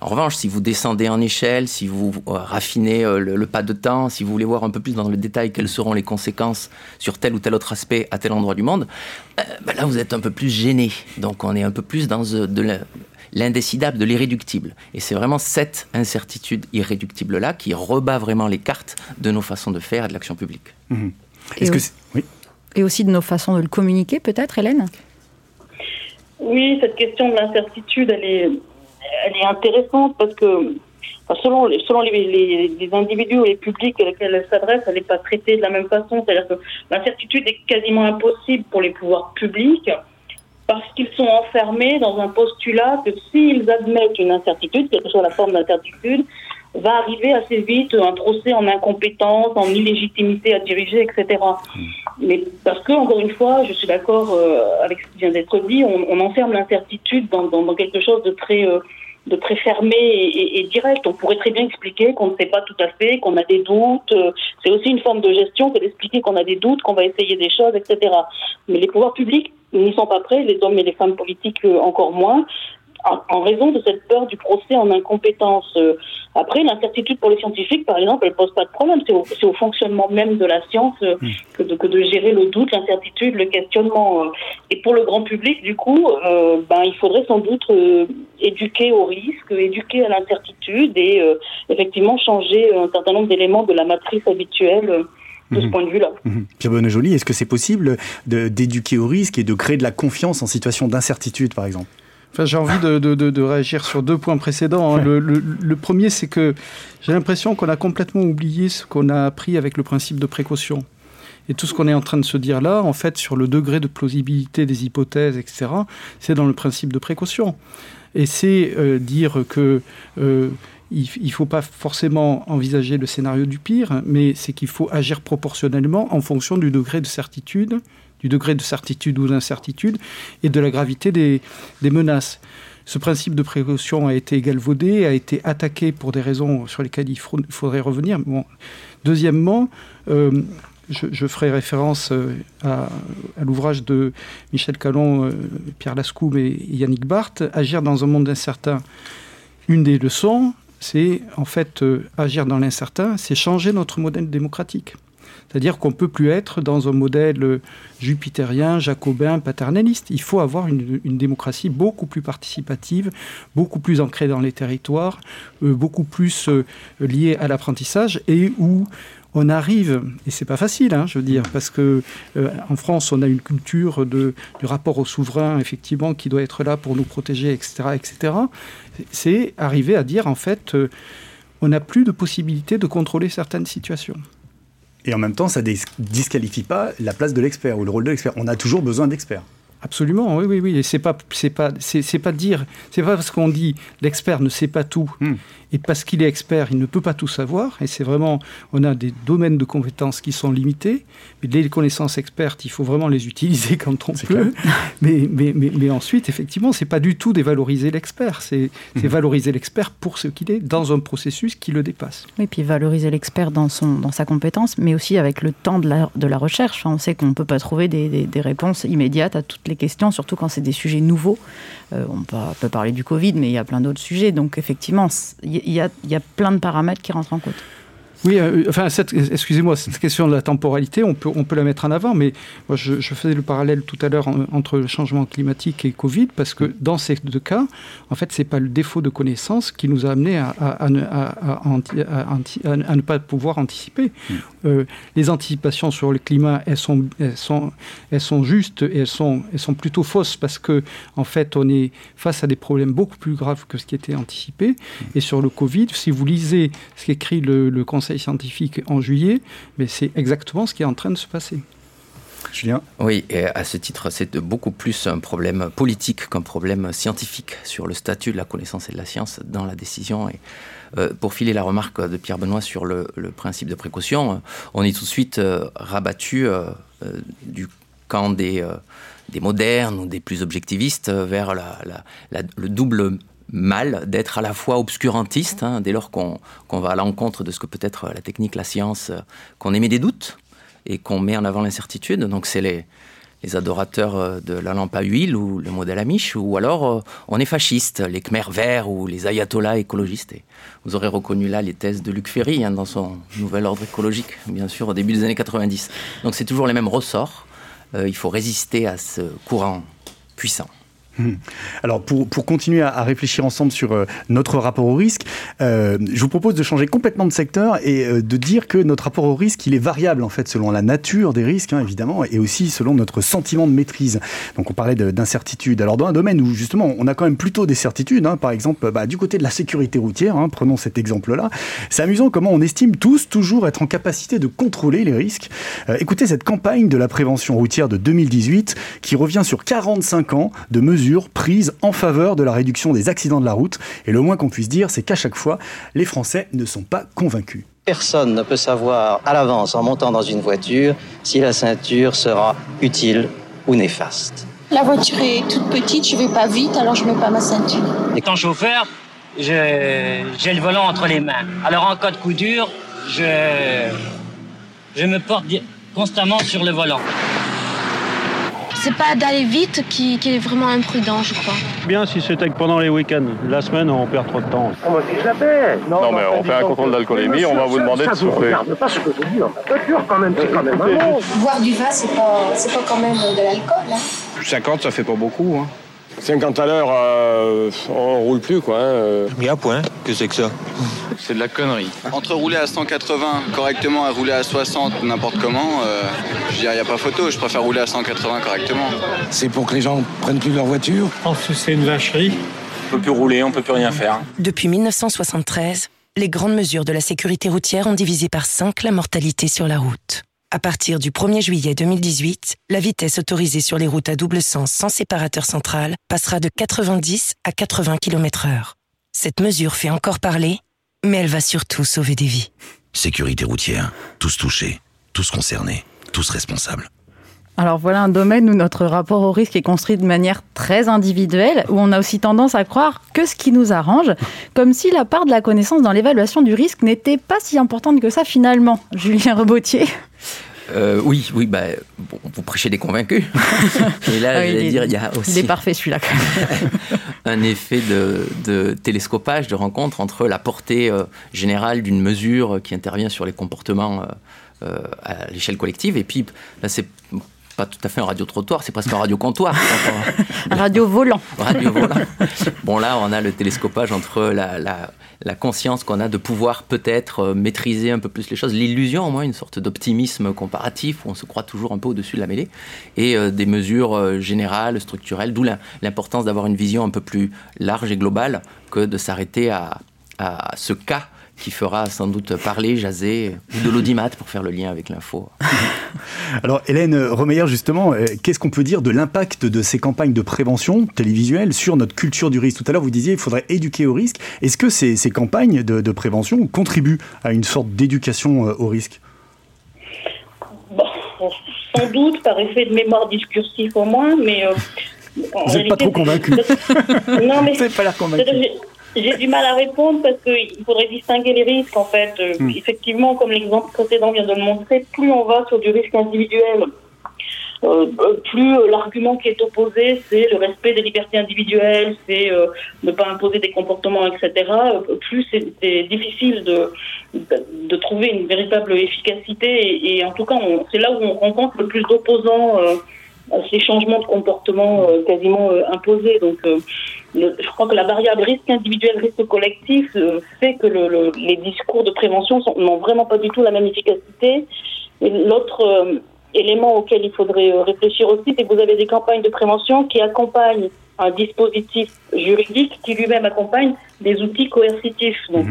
En revanche, si vous descendez en échelle, si vous euh, raffinez euh, le, pas de temps, si vous voulez voir un peu plus dans le détail quelles seront les conséquences sur tel ou tel autre aspect à tel endroit du monde, euh, ben là vous êtes un peu plus gêné. Donc on est un peu plus dans de l'indécidable, de l'irréductible. Et c'est vraiment cette incertitude irréductible-là qui rebat vraiment les cartes de nos façons de faire et de l'action publique. Mmh. Est-ce que oui. Et aussi de nos façons de le communiquer, peut-être, Hélène? Oui, cette question de l'incertitude, elle est, elle est intéressante parce que selon selon les, individus et les publics auxquels elle s'adresse, elle n'est pas traitée de la même façon. C'est-à-dire que l'incertitude est quasiment impossible pour les pouvoirs publics parce qu'ils sont enfermés dans un postulat que s'ils admettent une incertitude, quelle que soit la forme d'incertitude, va arriver assez vite un procès en incompétence, en illégitimité à diriger, etc. Mais parce que, encore une fois, je suis d'accord euh, avec ce qui vient d'être dit, on, enferme l'incertitude dans, dans, quelque chose de très, euh, de très fermé et, et, direct. On pourrait très bien expliquer qu'on ne sait pas tout à fait, qu'on a des doutes. Euh, c'est aussi une forme de gestion que d'expliquer qu'on a des doutes, qu'on va essayer des choses, etc. Mais les pouvoirs publics n'y sont pas prêts, les hommes et les femmes politiques encore moins en raison de cette peur du procès en incompétence. Euh, après, l'incertitude pour les scientifiques, par exemple, elle pose pas de problème. C'est au, fonctionnement même de la science euh, hmm. que, de, que, de, gérer le doute, l'incertitude, le questionnement. Euh. Et pour le grand public, du coup, ben, il faudrait sans doute éduquer au risque, éduquer à l'incertitude et effectivement changer un certain nombre d'éléments de la matrice habituelle de ce hmm. point de vue-là. Hmm. Pierre Bonne-Joly, est-ce que c'est possible d'éduquer au risque et de créer de la confiance en situation d'incertitude, par exemple? J'ai envie de, réagir sur deux points précédents. Hein. Le, premier, c'est que j'ai l'impression qu'on a complètement oublié ce qu'on a appris avec le principe de précaution. Et tout ce qu'on est en train de se dire là, en fait, sur le degré de plausibilité des hypothèses, etc., c'est dans le principe de précaution. Et c'est euh, dire que euh, il ne faut pas forcément envisager le scénario du pire, mais c'est qu'il faut agir proportionnellement en fonction du degré de certitude du degré de certitude ou d'incertitude et de la gravité des, menaces. Ce principe de précaution a été galvaudé, a été attaqué pour des raisons sur lesquelles il faudrait revenir. Deuxièmement, euh, je, ferai référence euh, à, l'ouvrage de Michel Calon, euh, Pierre Lascoum et Yannick Barthes, Agir dans un monde incertain. Une des leçons, c'est en fait agir dans l'incertain, c'est changer notre modèle démocratique. C'est-à-dire qu'on ne peut plus être dans un modèle jupitérien, jacobin, paternaliste. Il faut avoir une, démocratie beaucoup plus participative, beaucoup plus ancrée dans les territoires, euh, beaucoup plus euh, liée à l'apprentissage et où on arrive, et c'est pas facile, hein, je veux dire, parce que euh, en France, on a une culture de, du rapport au souverain, effectivement, qui doit être là pour nous protéger, etc., etc. C'est arriver à dire, en fait, on n'a plus de possibilité de contrôler certaines situations. Et en même temps, ça ne disqualifie pas la place de l'expert ou le rôle de l'expert. On a toujours besoin d'experts. Absolument, oui, oui, oui. Et c'est pas, c'est pas, c'est, pas dire, c'est pas parce qu'on dit l'expert ne sait pas tout hmm. et parce qu'il est expert, il ne peut pas tout savoir. Et c'est vraiment, on a des domaines de compétences qui sont limités, mais les connaissances expertes, il faut vraiment les utiliser quand on peut. Mais, mais, mais, mais, ensuite, effectivement, c'est pas du tout dévaloriser l'expert, c'est, hmm. valoriser l'expert pour ce qu'il est dans un processus qui le dépasse. Oui, puis valoriser l'expert dans son, dans sa compétence, mais aussi avec le temps de la, de la recherche. on sait qu'on ne peut pas trouver des, des, des réponses immédiates à toutes les questions, surtout quand c'est des sujets nouveaux. Euh, on peut, parler du Covid, mais il y a plein d'autres sujets. Donc effectivement, il y, a, plein de paramètres qui rentrent en compte. Oui, euh, enfin, excusez-moi, cette question de la temporalité, on peut, on peut la mettre en avant, mais moi, je, faisais le parallèle tout à l'heure entre le changement climatique et Covid, parce que dans ces deux cas, en fait, c'est pas le défaut de connaissance qui nous a amené à, à, ne, pas pouvoir anticiper. Mm. Euh, les anticipations sur le climat, elles sont, elles sont, elles sont justes et elles sont, elles sont plutôt fausses, parce que, en fait, on est face à des problèmes beaucoup plus graves que ce qui était anticipé. Mm. Et sur le Covid, si vous lisez ce qu'écrit le, le Conseil scientifique en juillet, mais c'est exactement ce qui est en train de se passer. Julien Oui, et à ce titre, c'est beaucoup plus un problème politique qu'un problème scientifique sur le statut de la connaissance et de la science dans la décision. Et euh, pour filer la remarque de Pierre Benoît sur le, principe de précaution, on est tout de suite euh, rabattu euh, du camp des, des modernes ou des plus objectivistes vers la, le double mal d'être à la fois obscurantiste, hein, dès lors qu'on va à l'encontre de ce que peut être la technique, la science, euh, qu'on émet des doutes et qu'on met en avant l'incertitude. Donc c'est les, adorateurs euh, de la lampe à huile ou le modèle Amish, ou alors euh, on est fasciste, les Khmer verts ou les ayatollahs écologistes. vous aurez reconnu là les thèses de Luc Ferry hein, dans son nouvel ordre écologique, bien sûr, au début des années 90. Donc c'est toujours les mêmes ressorts. il faut résister à ce courant puissant. Hmm. Alors pour, pour continuer à, réfléchir ensemble sur euh, notre rapport au risque, euh, je vous propose de changer complètement de secteur et euh, de dire que notre rapport au risque, il est variable en fait selon la nature des risques hein, évidemment et aussi selon notre sentiment de maîtrise. Donc on parlait d'incertitude. Alors dans un domaine où justement on a quand même plutôt des certitudes, hein, par exemple bah, du côté de la sécurité routière, hein, prenons cet exemple-là, c'est amusant comment on estime tous toujours être en capacité de contrôler les risques. écoutez cette campagne de la prévention routière de 2018 qui revient sur 45 ans de mesures prises en faveur de la réduction des accidents de la route. Et le moins qu'on puisse dire, c'est qu'à chaque fois, les Français ne sont pas convaincus. Personne ne peut savoir à l'avance en montant dans une voiture si la ceinture sera utile ou néfaste. La voiture est toute petite, je vais pas vite, alors je mets pas ma ceinture. Étant chauffeur, j'ai le volant entre les mains. Alors en cas de coup dur, je, je me porte constamment sur le volant c'est pas d'aller vite qui, est vraiment imprudent, je crois. Bien si c'était que pendant les week-ends. La semaine, on perd trop de temps. On me fiche la paix. Non, mais on fait un contrôle d'alcoolémie, on va vous demander de souffrir. Ne pas ce que je dis dans ma voiture quand même, c'est quand même un mot. Boire du vin, c'est pas, pas quand même de l'alcool. Hein. 50, ça fait pas beaucoup. Hein. 50 à l'heure, euh, on roule plus quoi. Hein. Mais à point, que c'est que ça C'est de la connerie. Entre rouler à 180 correctement et rouler à 60 n'importe comment, euh, je dirais il n'y a pas photo, je préfère rouler à 180 correctement. C'est pour que les gens prennent plus leur voiture? Je pense que c'est une vacherie. On peut plus rouler, on peut plus rien faire. Depuis 1973, les grandes mesures de la sécurité routière ont divisé par 5 la mortalité sur la route. À partir du 1er juillet 2018, la vitesse autorisée sur les routes à double sens sans séparateur central passera de 90 à 80 km/h. Cette mesure fait encore parler, mais elle va surtout sauver des vies. Sécurité routière, tous touchés, tous concernés, tous responsables. Alors voilà un domaine où notre rapport au risque est construit de manière très individuelle, où on a aussi tendance à croire que ce qui nous arrange, comme si la part de la connaissance dans l'évaluation du risque n'était pas si importante que ça finalement. Julien Rebotier euh, oui, oui, bah, vous prêchez des convaincus. Et là, ah dire, il y a aussi. Il est parfait celui-là. un effet de, télescopage, de rencontre entre la portée euh, générale d'une mesure qui intervient sur les comportements euh, à l'échelle collective, et puis là, c'est pas tout à fait un radio-trottoir, c'est presque un radio-comptoir. un radio-volant. radio-volant. Bon, là, on a le télescopage entre la, la, conscience qu'on a de pouvoir peut-être euh, maîtriser un peu plus les choses, l'illusion, au moins, une sorte d'optimisme comparatif où on se croit toujours un peu au-dessus de la mêlée, et euh, des mesures euh, générales, structurelles, d'où l'importance d'avoir une vision un peu plus large et globale que de s'arrêter à, à ce cas qui fera sans doute parler, jaser, ou de l'audimat pour faire le lien avec l'info. Alors Hélène Romeyer, justement, euh, qu'est-ce qu'on peut dire de l'impact de ces campagnes de prévention télévisuelle sur notre culture du risque? Tout à l'heure, vous disiez qu'il faudrait éduquer au risque. Est-ce que ces, ces campagnes de, prévention contribuent à une sorte d'éducation euh, au risque? Sans doute, par effet de mémoire discursif au moins, mais... Euh, vous n'êtes pas trop convaincu. non, mais vous pas l'air convaincu. J'ai du mal à répondre parce qu'il faudrait distinguer les risques en fait. Euh, hmm. Effectivement, comme l'exemple précédent vient de le montrer, plus on va sur du risque individuel, euh, euh, plus l'argument qui est opposé, c'est le respect des libertés individuelles, c'est ne pas imposer des comportements, etc. plus c'est difficile de, de, trouver une véritable efficacité et, en tout cas, c'est là où on rencontre le plus d'opposants à ces changements de comportement quasiment imposés. Donc je crois que la variable risque individuel, risque collectif euh, fait que les discours de prévention n'ont vraiment pas du tout la même efficacité. L'autre euh, élément auquel il faudrait euh, réfléchir aussi, c'est que vous avez des campagnes de prévention qui accompagnent un dispositif juridique qui lui-même accompagne des outils coercitifs. Donc,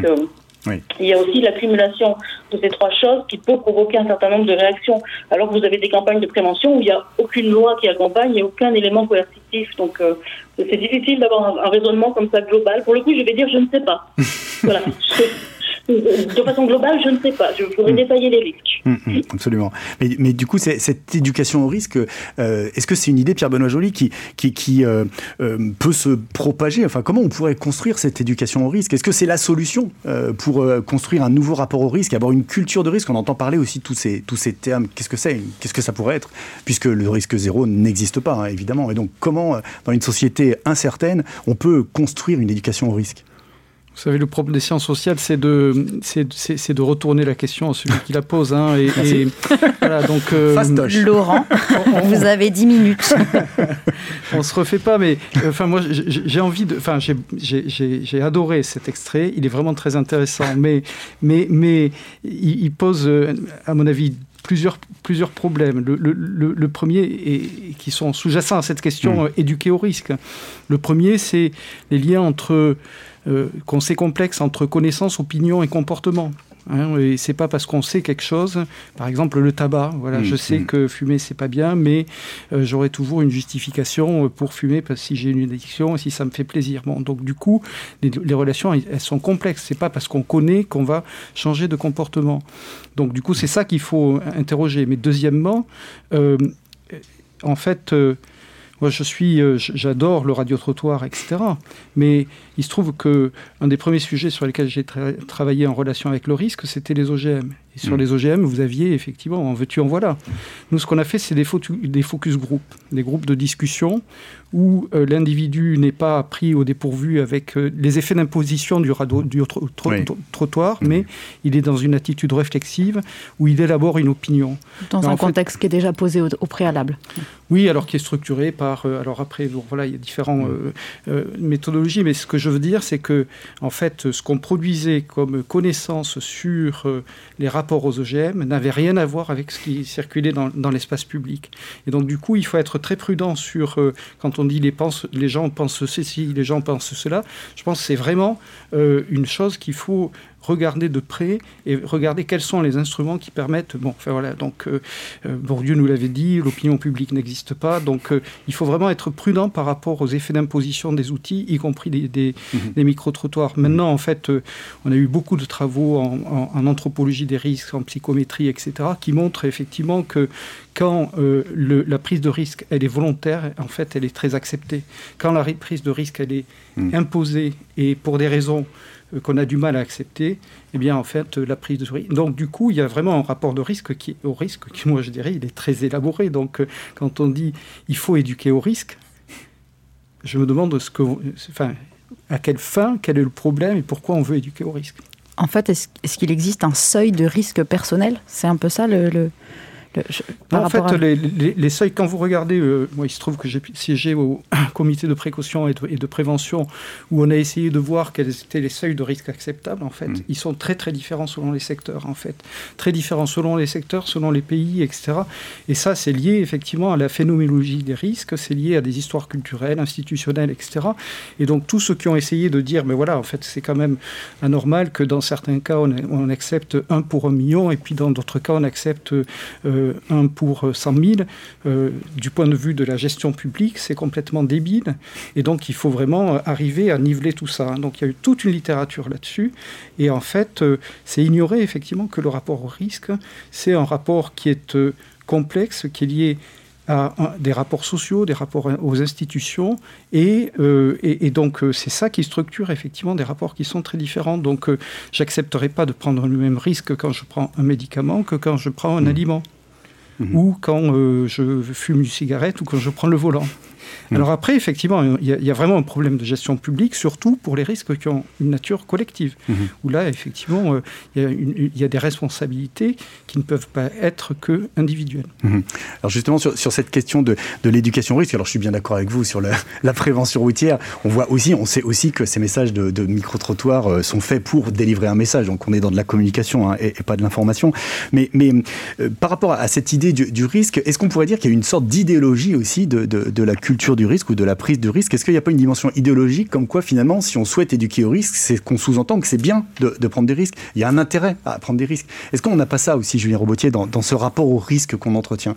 Il y a aussi l'accumulation de ces trois choses qui peut provoquer un certain nombre de réactions. Alors que vous avez des campagnes de prévention où il n'y a aucune loi qui accompagne et aucun élément coercitif. Donc euh, c'est difficile d'avoir un, raisonnement comme ça global. Pour le coup, je vais dire je ne sais pas. voilà. De façon globale, je ne sais pas. Je voudrais mm. détailler les risques. Mm, mm, absolument. Mais, mais, du coup, cette éducation au risque, euh, est-ce que c'est une idée, Pierre-Benoît Joly, qui, qui, qui euh, euh, peut se propager? Enfin, comment on pourrait construire cette éducation au risque? Est-ce que c'est la solution pour construire un nouveau rapport au risque, avoir une culture de risque? On entend parler aussi de tous ces, tous ces termes. Qu'est-ce que c'est? Qu'est-ce que ça pourrait être? Puisque le risque zéro n'existe pas, hein, évidemment. Et donc, comment, dans une société incertaine, on peut construire une éducation au risque? Vous savez, le problème des sciences sociales, c'est de, c'est, de retourner la question à celui qui la pose. Hein, et, Voilà, donc, Laurent, vous avez 10 minutes. on se refait pas, mais enfin moi j'ai envie de, enfin j'ai adoré cet extrait. Il est vraiment très intéressant, mais mais mais il, pose à mon avis plusieurs, plusieurs problèmes. Le, le, le premier, et qui sont sous-jacents à cette question, mmh. éduquer au risque. Le premier, c'est les liens entre, euh, qu'on sait complexes entre connaissance, opinion et comportement. Hein, et c'est pas parce qu'on sait quelque chose, par exemple le tabac. Voilà, mm, je sais mm. que fumer c'est pas bien, mais euh, j'aurai toujours une justification euh, pour fumer parce que si j'ai une addiction, si ça me fait plaisir. Bon, donc du coup, les, relations elles sont complexes. C'est pas parce qu'on connaît qu'on va changer de comportement. Donc du coup, c'est ça qu'il faut interroger. Mais deuxièmement, euh, en fait. Moi, je suis, j'adore le radio-trottoir, etc. Mais il se trouve que un des premiers sujets sur lesquels j'ai travaillé en relation avec le risque, c'était les OGM. Et sur mm. les OGM, vous aviez effectivement, en veux-tu, en voilà. Nous, ce qu'on a fait, c'est des, des, focus group, des groupes de discussion où euh, l'individu n'est pas pris au dépourvu avec euh, les effets d'imposition du, du trottoir, mm. mais il est dans une attitude réflexive où il élabore une opinion. Dans un contexte qui est déjà posé au, préalable. Oui, alors qui est structuré par. Euh, alors après, voilà, il y a différentes mm. méthodologies, mais ce que je veux dire, c'est que, en fait, ce qu'on produisait comme connaissance sur les rapports rapport aux OGM n'avait rien à voir avec ce qui circulait dans, l'espace public. Et donc, du coup, il faut être très prudent sur, euh, quand on dit les, pense, les gens pensent ceci, les gens pensent cela, je pense que c'est vraiment euh, une chose qu'il faut regarder de près et regarder quels sont les instruments qui permettent. Bon, enfin voilà, donc euh, euh, Bourdieu nous l'avait dit, l'opinion publique n'existe pas, donc euh, il faut vraiment être prudent par rapport aux effets d'imposition des outils, y compris des, des, mhm. micro-trottoirs. Maintenant, en fait, on a eu beaucoup de travaux en, anthropologie des risques, en psychométrie, etc., qui montrent effectivement que quand la prise de risque, elle est volontaire, en fait, elle est très acceptée. Quand la prise de risque, elle est mhm. imposée et pour des raisons qu'on a du mal à accepter, eh bien, en fait, la prise de risque. Donc, du coup, il y a vraiment un rapport de risque qui, au risque, qui, moi, je dirais, il est très élaboré. Donc, euh, quand on dit il faut éduquer au risque, je me demande ce que, à quelle fin, quel est le problème et pourquoi on veut éduquer au risque. En fait, est-ce qu'il existe un seuil de risque personnel? C'est un peu ça le en fait, les, seuils, quand vous regardez, euh, moi il se trouve que j'ai siégé au comité de précaution et de, prévention, où on a essayé de voir quels étaient les seuils de risque acceptables, en fait, mm. ils sont très très différents selon les secteurs, en fait. Très différents selon les secteurs, selon les pays, etc. Et ça, c'est lié effectivement à la phénoménologie des risques, c'est lié à des histoires culturelles, institutionnelles, etc. Et donc tous ceux qui ont essayé de dire, mais voilà, en fait, c'est quand même anormal que dans certains cas, on, accepte un pour un million, et puis dans d'autres cas, on accepte... Euh, 1 pour 100 000, euh, du point de vue de la gestion publique, c'est complètement débile. Et donc, il faut vraiment arriver à niveler tout ça. Donc, il y a eu toute une littérature là-dessus. Et en fait, euh, c'est ignorer effectivement que le rapport au risque, c'est un rapport qui est euh, complexe, qui est lié à des rapports sociaux, des rapports aux institutions, et, et, donc c'est ça qui structure effectivement des rapports qui sont très différents. Donc j'accepterai pas de prendre le même risque quand je prends un médicament que quand je prends un mmh. aliment. Ou quand euh, je fume une cigarette ou quand je prends le volant. Mm. Alors après, effectivement, il y, a vraiment un problème de gestion publique, surtout pour les risques qui ont une nature collective, mm-hmm. où là, effectivement, euh, il y, a des responsabilités qui ne peuvent pas être que individuelles. Mm-hmm. Alors justement, sur, cette question de, l'éducation risque, alors je suis bien d'accord avec vous sur la, prévention routière, on voit aussi, on sait aussi que ces messages de, micro-trottoirs euh, sont faits pour délivrer un message, donc on est dans de la communication hein, et, pas de l'information. Mais, mais euh, par rapport à cette idée du, risque, est-ce qu'on pourrait dire qu'il y a une sorte d'idéologie aussi de, de la culture du risque ou de la prise de risque Est-ce qu'il n'y a pas une dimension idéologique comme quoi finalement, si on souhaite éduquer au risque, c'est qu'on sous-entend que c'est bien de, prendre des risques? Il y a un intérêt à prendre des risques. Est-ce qu'on n'a pas ça aussi, Julien Robotier, dans, ce rapport au risque qu'on entretient?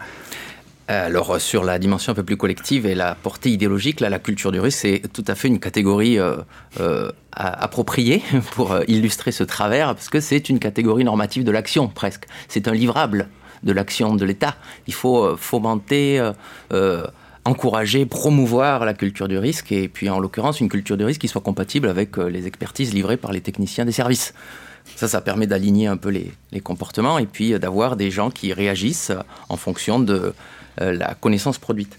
Alors sur la dimension un peu plus collective et la portée idéologique, là, la culture du risque, c'est tout à fait une catégorie euh, euh, appropriée pour euh, illustrer ce travers, parce que c'est une catégorie normative de l'action presque. C'est un livrable de l'action de l'État. Il faut fomenter encourager, promouvoir la culture du risque, et puis en l'occurrence une culture du risque qui soit compatible avec euh, les expertises livrées par les techniciens des services. Ça, ça permet d'aligner un peu les, comportements et puis euh, d'avoir des gens qui réagissent en fonction de euh, la connaissance produite.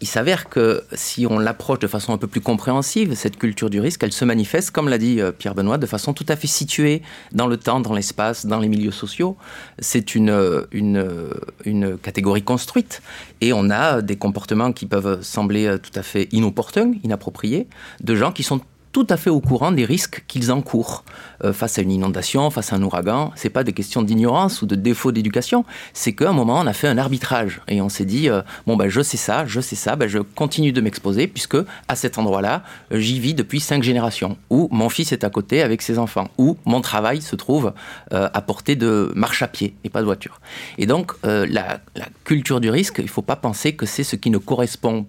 Il s'avère que si on l'approche de façon un peu plus compréhensive, cette culture du risque, elle se manifeste, comme l'a dit euh, Pierre Benoît, de façon tout à fait située dans le temps, dans l'espace, dans les milieux sociaux. C'est une, euh, une, euh, une catégorie construite et on a des comportements qui peuvent sembler tout à fait inopportuns, inappropriés, de gens qui sont tout à fait au courant des risques qu'ils encourent euh, face à une inondation, face à un ouragan. C'est pas des questions d'ignorance ou de défaut d'éducation. C'est qu'à un moment, on a fait un arbitrage et on s'est dit euh, bon ben je sais ça, je sais ça, ben je continue de m'exposer puisque à cet endroit-là, euh, j'y vis depuis cinq générations. Ou mon fils est à côté avec ses enfants. Ou mon travail se trouve à portée de marche à pied et pas de voiture. Et donc la, culture du risque, il faut pas penser que c'est ce qui ne correspond,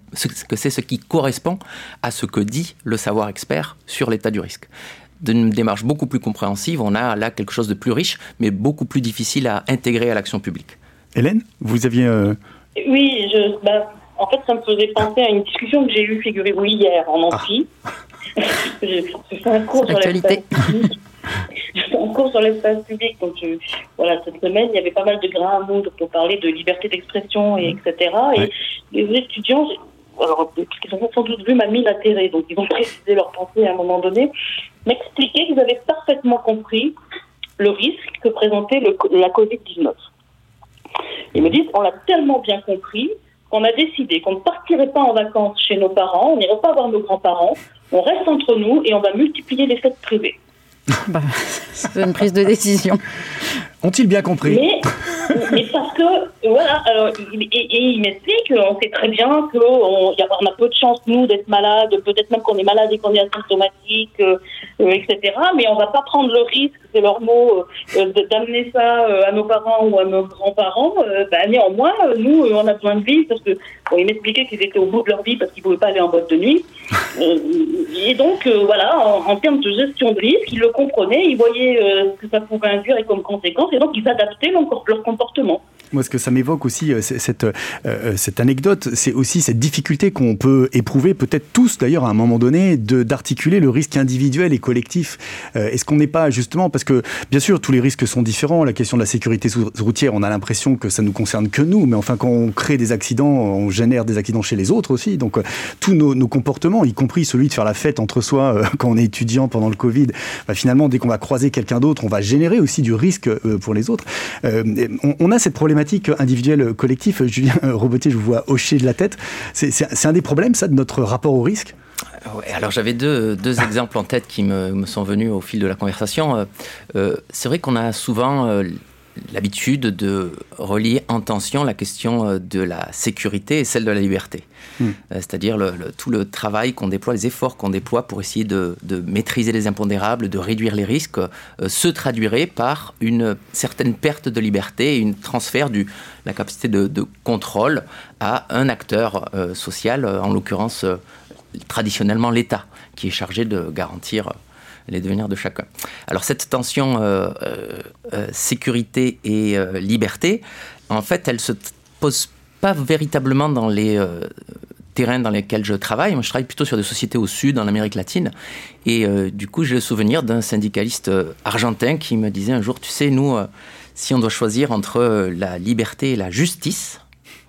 que c'est ce qui correspond à ce que dit le savoir expert sur l'état du risque. D'une démarche beaucoup plus compréhensive, on a là quelque chose de plus riche, mais beaucoup plus difficile à intégrer à l'action publique. Hélène, vous aviez... Euh, oui, je, bah, en fait, ça me faisait penser à une discussion que j'ai eue, figurez-vous, hier en amphi. Ah. j'ai fait un cours sur l'espace public. un cours sur l'espace public. Donc, voilà, cette semaine, il y avait pas mal de grains à moudre pour parler de liberté d'expression, et etc. Et les étudiants, alors qu'ils ont sans doute vu ma mine atterrée, donc ils ont précisé leur pensée à un moment donné, m'expliquer qu'ils avaient parfaitement compris le risque que présentait la Covid-19. Ils me disent, on l'a tellement bien compris qu'on a décidé qu'on ne partirait pas en vacances chez nos parents, on n'irait pas voir nos grands-parents, on reste entre nous et on va multiplier les fêtes privées. Bah, c'est une prise de décision. Ont-ils bien compris mais, parce que, voilà, alors, et, il m'explique qu'on sait très bien qu'on on a peu de chance, nous, d'être malades, peut-être même qu'on est malade et qu'on est asymptomatique, euh, euh, etc. Mais on va pas prendre le risque, c'est leur mot, euh, d'amener ça à nos parents ou à nos grands-parents. Ben, néanmoins, nous, on a besoin de vie parce que, bon, il qu'ils étaient au bout de leur vie parce qu'ils pouvaient pas aller en boîte de nuit. et donc, voilà, en, termes de gestion de risque, ils le comprenaient, ils voyaient ce que ça pouvait induire et comme conséquence et donc ils adaptaient leur, leur comportement. Moi, ce que ça m'évoque aussi, euh, cette, euh, euh, cette anecdote, c'est aussi cette difficulté qu'on peut éprouver, peut-être tous d'ailleurs à un moment donné, d'articuler le risque individuel et collectif. Est-ce qu'on n'est pas justement, parce que bien sûr, tous les risques sont différents, la question de la sécurité routière, on a l'impression que ça nous concerne que nous, mais enfin, quand on crée des accidents, on génère des accidents chez les autres aussi. Donc, tous nos, comportements, y compris celui de faire la fête entre soi quand on est étudiant pendant le Covid, bah, finalement, dès qu'on va croiser quelqu'un d'autre, on va générer aussi du risque pour les autres. On a cette problématique individuelle collectif, Julien Robotier, je vous vois hocher de la tête. C'est un des problèmes, ça, de notre rapport au risque? Euh, alors j'avais deux, deux, exemples en tête qui me, me, sont venus au fil de la conversation. Euh, euh, c'est vrai qu'on a souvent l'habitude de relier en tension la question euh, de la sécurité et celle de la liberté. Hmm. Euh, c'est-à-dire le, tout le travail qu'on déploie, les efforts qu'on déploie pour essayer de, maîtriser les impondérables, de réduire les risques, euh, se traduirait par une certaine perte de liberté et une transfert de la capacité de, contrôle à un acteur social, en l'occurrence traditionnellement l'État, qui est chargé de garantir les devenirs de chacun. Alors cette tension euh, euh, euh, sécurité et liberté, en fait, elle se pose pas véritablement dans les terrains dans lesquels je travaille. Moi, je travaille plutôt sur des sociétés au sud, en Amérique latine. Et du coup, j'ai le souvenir d'un syndicaliste argentin qui me disait un jour, tu sais, nous, si on doit choisir entre la liberté et la justice,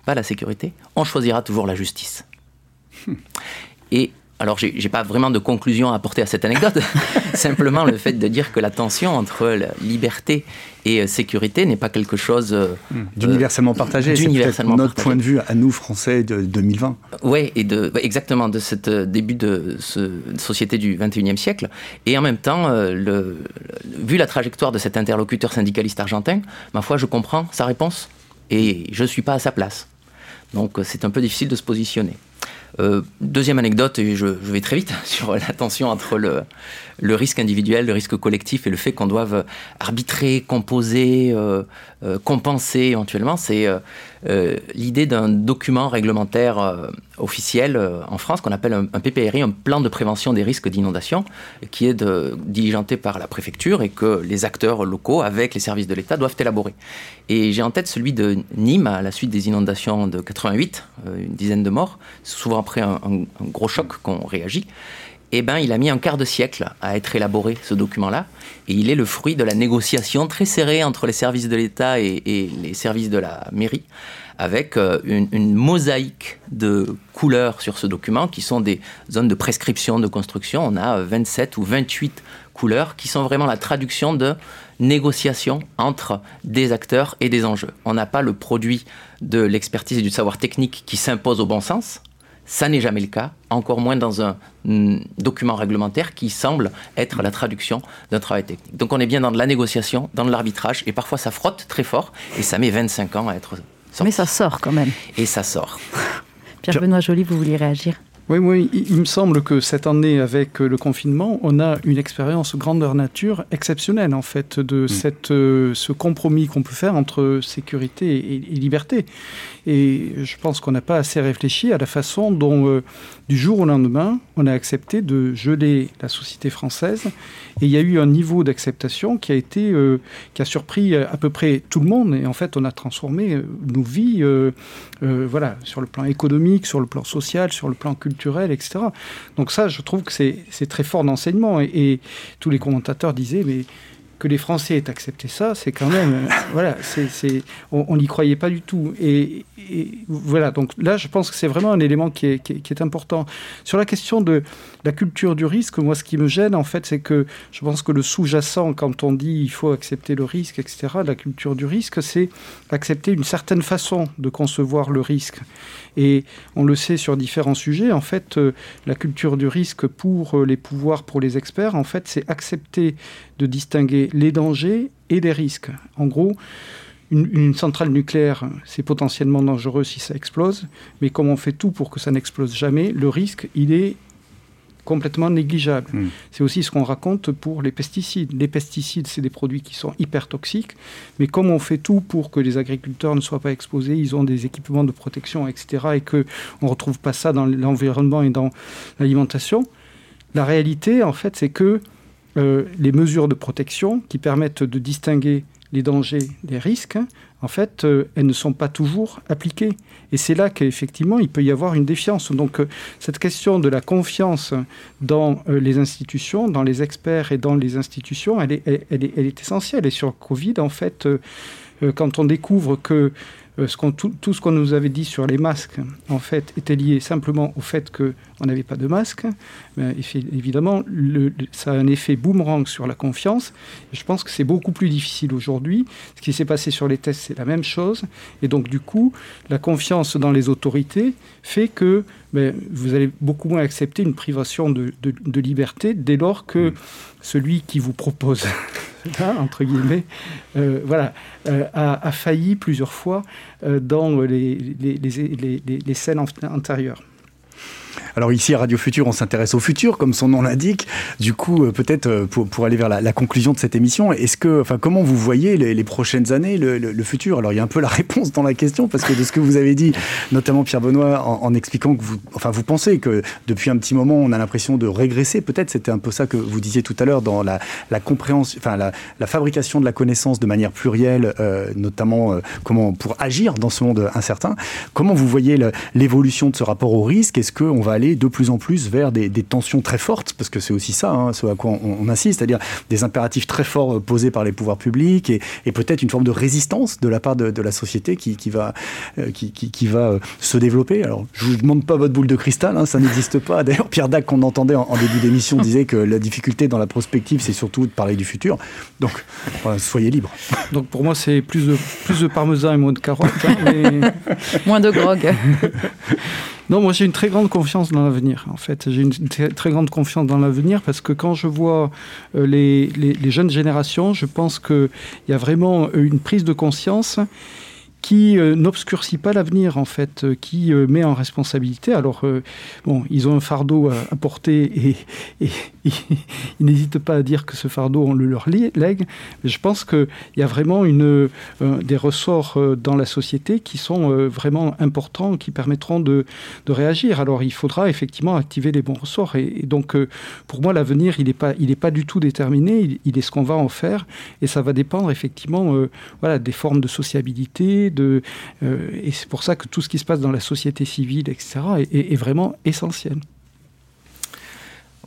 pas la sécurité, on choisira toujours la justice. Et alors, j'ai n'ai pas vraiment de conclusion à apporter à cette anecdote. Simplement le fait de dire que la tension entre la liberté et euh, sécurité n'est pas quelque chose euh, hmm. d'universellement partagé. D'universellement notre point de vue à nous Français de 2020. Oui, et de exactement de ce euh, début de ce, société du 21e siècle. Et en même temps, le, vu la trajectoire de cet interlocuteur syndicaliste argentin, ma foi, je comprends sa réponse et je suis pas à sa place. Donc, c'est un peu difficile de se positionner. Euh, deuxième anecdote, et je, vais très vite, sur la tension entre le, le, risque individuel, le risque collectif et le fait qu'on doive arbitrer, composer, euh, euh, compenser éventuellement, c'est l'idée d'un document réglementaire officiel en France qu'on appelle un, PPRI, un plan de prévention des risques d'inondation, qui est diligenté par la préfecture et que les acteurs locaux, avec les services de l'État, doivent élaborer. Et j'ai en tête celui de Nîmes, à la suite des inondations de 88, une dizaine de morts, souvent après un, gros choc qu'on réagit. Eh ben, il a mis un quart de siècle à être élaboré, ce document-là. Et il est le fruit de la négociation très serrée entre les services de l'État et, les services de la mairie, avec euh, une, mosaïque de couleurs sur ce document qui sont des zones de prescription de construction. On a 27 ou 28 couleurs qui sont vraiment la traduction de négociation entre des acteurs et des enjeux. On n'a pas le produit de l'expertise et du savoir technique qui s'impose au bon sens. Ça n'est jamais le cas, encore moins dans un mm, document réglementaire qui semble être la traduction d'un travail technique. Donc on est bien dans de la négociation, dans de l'arbitrage, et parfois ça frotte très fort, et ça met 25 ans à être sorti. Mais ça sort quand même. Et ça sort. Pierre-Benoît Joly, vous vouliez réagir? Oui, oui, il me semble que cette année, avec le confinement, on a une expérience grandeur nature exceptionnelle, en fait, de mm. cette, euh, ce compromis qu'on peut faire entre sécurité et, et liberté. Et je pense qu'on n'a pas assez réfléchi à la façon dont, euh, du jour au lendemain, on a accepté de geler la société française. Et il y a eu un niveau d'acceptation qui a été, euh, qui a surpris à peu près tout le monde. Et en fait, on a transformé euh, nos vies, voilà, sur le plan économique, sur le plan social, sur le plan culturel, etc. Donc ça, je trouve que c'est très fort d'enseignement. Et, et tous les commentateurs disaient, mais que les Français aient accepté ça, c'est quand même, euh, voilà, c'est, on n'y croyait pas du tout. Et, voilà, donc là, je pense que c'est vraiment un élément qui est, qui, est, important. Sur la question de la culture du risque, moi, ce qui me gêne, en fait, c'est que je pense que le sous-jacent, quand on dit il faut accepter le risque, etc., la culture du risque, c'est accepter une certaine façon de concevoir le risque. Et on le sait sur différents sujets, en fait, euh, la culture du risque pour euh, les pouvoirs, pour les experts, en fait, c'est accepter de distinguer les dangers et les risques. En gros, une, centrale nucléaire, c'est potentiellement dangereux si ça explose, mais comme on fait tout pour que ça n'explose jamais, le risque, il est complètement négligeable. Hmm. C'est aussi ce qu'on raconte pour les pesticides. Les pesticides, c'est des produits qui sont hyper toxiques, mais comme on fait tout pour que les agriculteurs ne soient pas exposés, ils ont des équipements de protection, etc., et qu'on ne retrouve pas ça dans l'environnement et dans l'alimentation, la réalité, en fait, c'est que euh, les mesures de protection qui permettent de distinguer les dangers des risques, en fait, euh, elles ne sont pas toujours appliquées. Et c'est là qu'effectivement, il peut y avoir une défiance. Donc, euh, cette question de la confiance dans les institutions, dans les experts et dans les institutions, elle est, elle, est, elle est essentielle. Et sur Covid, en fait, quand on découvre que ce tout, tout, ce qu'on nous avait dit sur les masques, en fait, était lié simplement au fait qu'on n'avait pas de masque. Mais évidemment, le, ça a un effet boomerang sur la confiance. Et je pense que c'est beaucoup plus difficile aujourd'hui. Ce qui s'est passé sur les tests, c'est la même chose. Et donc, du coup, la confiance dans les autorités fait que ben, vous allez beaucoup moins accepter une privation de, de, liberté dès lors que mmh. celui qui vous propose entre guillemets, euh, voilà, euh, a, failli plusieurs fois euh, dans les, les, les, les scènes antérieures. Alors ici à Radio Futur, on s'intéresse au futur, comme son nom l'indique. Du coup, euh, peut-être euh, pour, aller vers la, conclusion de cette émission, est-ce que, enfin, comment vous voyez les, prochaines années, le, futur? Alors il y a un peu la réponse dans la question, parce que de ce que vous avez dit, notamment Pierre Benoît, en, expliquant que vous, enfin, vous pensez que depuis un petit moment, on a l'impression de régresser. Peut-être c'était un peu ça que vous disiez tout à l'heure dans la, compréhension, enfin, la, fabrication de la connaissance de manière plurielle, euh, notamment comment pour agir dans ce monde incertain. Comment vous voyez l'évolution de ce rapport au risque? Est-ce qu'on va aller de plus en plus vers des, tensions très fortes, parce que c'est aussi ça, hein, ce à quoi on, insiste, c'est-à-dire des impératifs très forts euh, posés par les pouvoirs publics et, peut-être une forme de résistance de la part de, la société qui, va, euh, qui, va euh, se développer. Alors, je vous demande pas votre boule de cristal, hein, ça n'existe pas. D'ailleurs, Pierre Dac, qu'on entendait en, début d'émission, disait que la difficulté dans la prospective, c'est surtout de parler du futur. Donc, soyez libre. Donc, pour moi, c'est plus de, plus de parmesan et moins de carottes. Hein, moins de grog. Non, moi j'ai une très grande confiance dans l'avenir. En fait, j'ai une très grande confiance dans l'avenir parce que quand je vois euh, les, les, jeunes générations, je pense qu'il y a vraiment une prise de conscience qui euh, n'obscurcit pas l'avenir, en fait, euh, qui euh, met en responsabilité. Alors, bon, ils ont un fardeau à, porter et, ils n'hésitent pas à dire que ce fardeau, on le leur lègue. Mais je pense qu'il y a vraiment une, des ressorts dans la société qui sont vraiment importants, qui permettront de, réagir. Alors, il faudra effectivement activer les bons ressorts. Et, donc, pour moi, l'avenir, il n'est pas, pas du tout déterminé. Il, est ce qu'on va en faire. Et ça va dépendre effectivement voilà, des formes de sociabilité, de, euh, et c'est pour ça que tout ce qui se passe dans la société civile, etc., est, vraiment essentiel.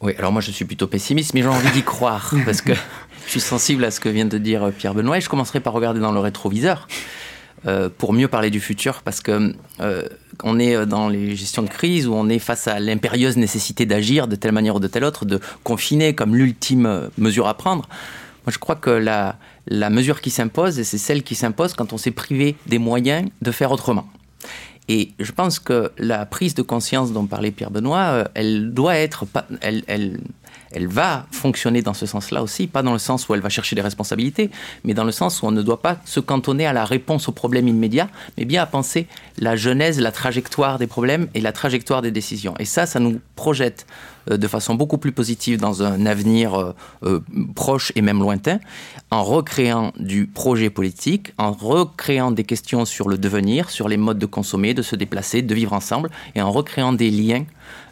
Oui, alors moi je suis plutôt pessimiste, mais j'ai envie d'y croire, parce que je suis sensible à ce que vient de dire Pierre Benoît, et je commencerai par regarder dans le rétroviseur. Euh, pour mieux parler du futur, parce que euh, on est dans les gestions de crise où on est face à l'impérieuse nécessité d'agir de telle manière ou de telle autre, de confiner comme l'ultime mesure à prendre. Moi, je crois que la, la mesure qui s'impose, c'est celle qui s'impose quand on s'est privé des moyens de faire autrement. Et je pense que la prise de conscience dont parlait Pierre Benoît, euh, elle doit être, elle va fonctionner dans ce sens-là aussi, pas dans le sens où elle va chercher des responsabilités, mais dans le sens où on ne doit pas se cantonner à la réponse aux problèmes immédiats, mais bien à penser la genèse, la trajectoire des problèmes et la trajectoire des décisions. Et ça, ça nous projette euh, de façon beaucoup plus positive dans un avenir euh, euh, proche et même lointain, en recréant du projet politique, en recréant des questions sur le devenir, sur les modes de consommer, de se déplacer, de vivre ensemble, et en recréant des liens,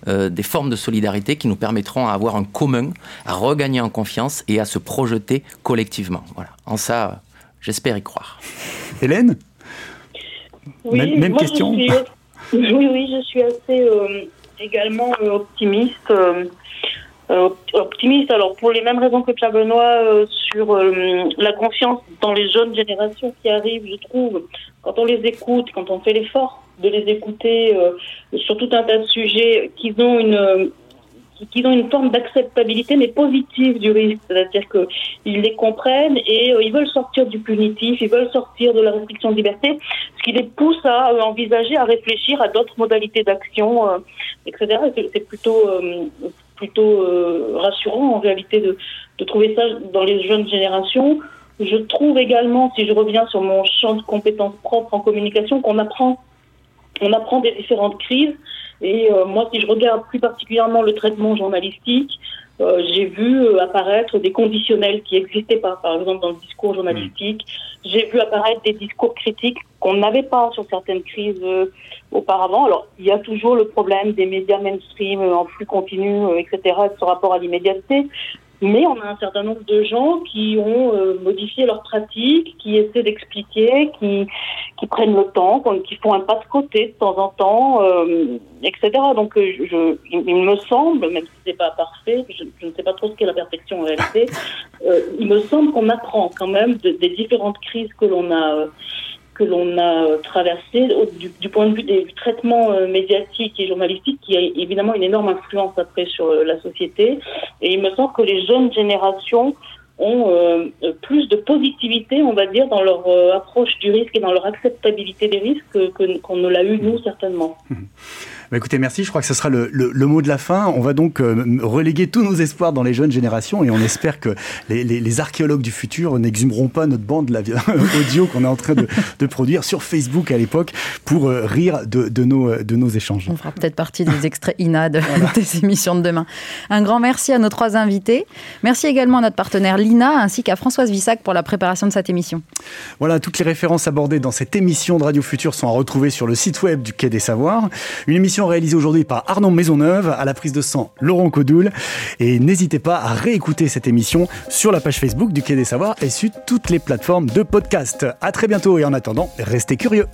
des formes de solidarité qui nous permettront à avoir un commun, à regagner en confiance et à se projeter collectivement. Voilà. En ça, j'espère y croire. Hélène? Oui, même, question Oui, oui, je suis assez également euh, optimiste. Euh, euh, optimiste, alors pour les mêmes raisons que Pierre Benoît, sur la confiance dans les jeunes générations qui arrivent, je trouve, quand on les écoute, quand on fait l'effort de les écouter sur tout un tas de sujets, qu'ils ont une qu'ils ont une forme d'acceptabilité, mais positive du risque. C'est-à-dire qu'ils les comprennent et euh, ils veulent sortir du punitif, ils veulent sortir de la restriction de liberté, ce qui les pousse à euh, envisager, à réfléchir à d'autres modalités d'action, euh, etc. C'est plutôt, plutôt rassurant en réalité de, de trouver ça dans les jeunes générations. Je trouve également, si je reviens sur mon champ de compétences propres en communication, qu'on apprend, on apprend des différentes crises et euh, moi, si je regarde plus particulièrement le traitement journalistique, euh, j'ai vu euh, apparaître des conditionnels qui n'existaient pas, par exemple dans le discours journalistique. Mmh. J'ai vu apparaître des discours critiques qu'on n'avait pas sur certaines crises auparavant. Alors, il y a toujours le problème des médias mainstream en flux continu, etc., ce rapport à l'immédiateté. Mais on a un certain nombre de gens qui ont euh, modifié leurs pratiques, qui essaient d'expliquer, qui, prennent le temps, qui font un pas de côté de temps en temps, euh, etc. Donc, euh, il, me semble, même si c'est pas parfait, je, ne sais pas trop ce qu'est la perfection en réalité, il me semble qu'on apprend quand même des différentes crises que l'on a que l'on a traversé du, point de vue des traitements euh, médiatiques et journalistiques qui a évidemment une énorme influence après sur euh, la société. Et il me semble que les jeunes générations ont euh, plus de positivité, on va dire, dans leur approche du risque et dans leur acceptabilité des risques qu'on ne l'a eu, nous, certainement. Bah, écoutez, merci. Je crois que ce sera le, mot de la fin. On va donc euh, reléguer tous nos espoirs dans les jeunes générations et on espère que les, archéologues du futur n'exhumeront pas notre bande audio qu'on est en train de, produire sur Facebook à l'époque pour euh, rire de, nos, euh, de nos échanges. On fera peut-être partie des extraits INA des émissions de demain. Un grand merci à nos trois invités. Merci également à notre partenaire Lina ainsi qu'à Françoise Vissac pour la préparation de cette émission. Voilà, toutes les références abordées dans cette émission de Radio Futur sont à retrouver sur le site web du Quai des Savoirs. Une émission réalisée aujourd'hui par Arnaud Maisonneuve, à la prise de sang Laurent Codoul. Et n'hésitez pas à réécouter cette émission sur la page Facebook du Quai des Savoirs et sur toutes les plateformes de podcast. À très bientôt et en attendant, restez curieux.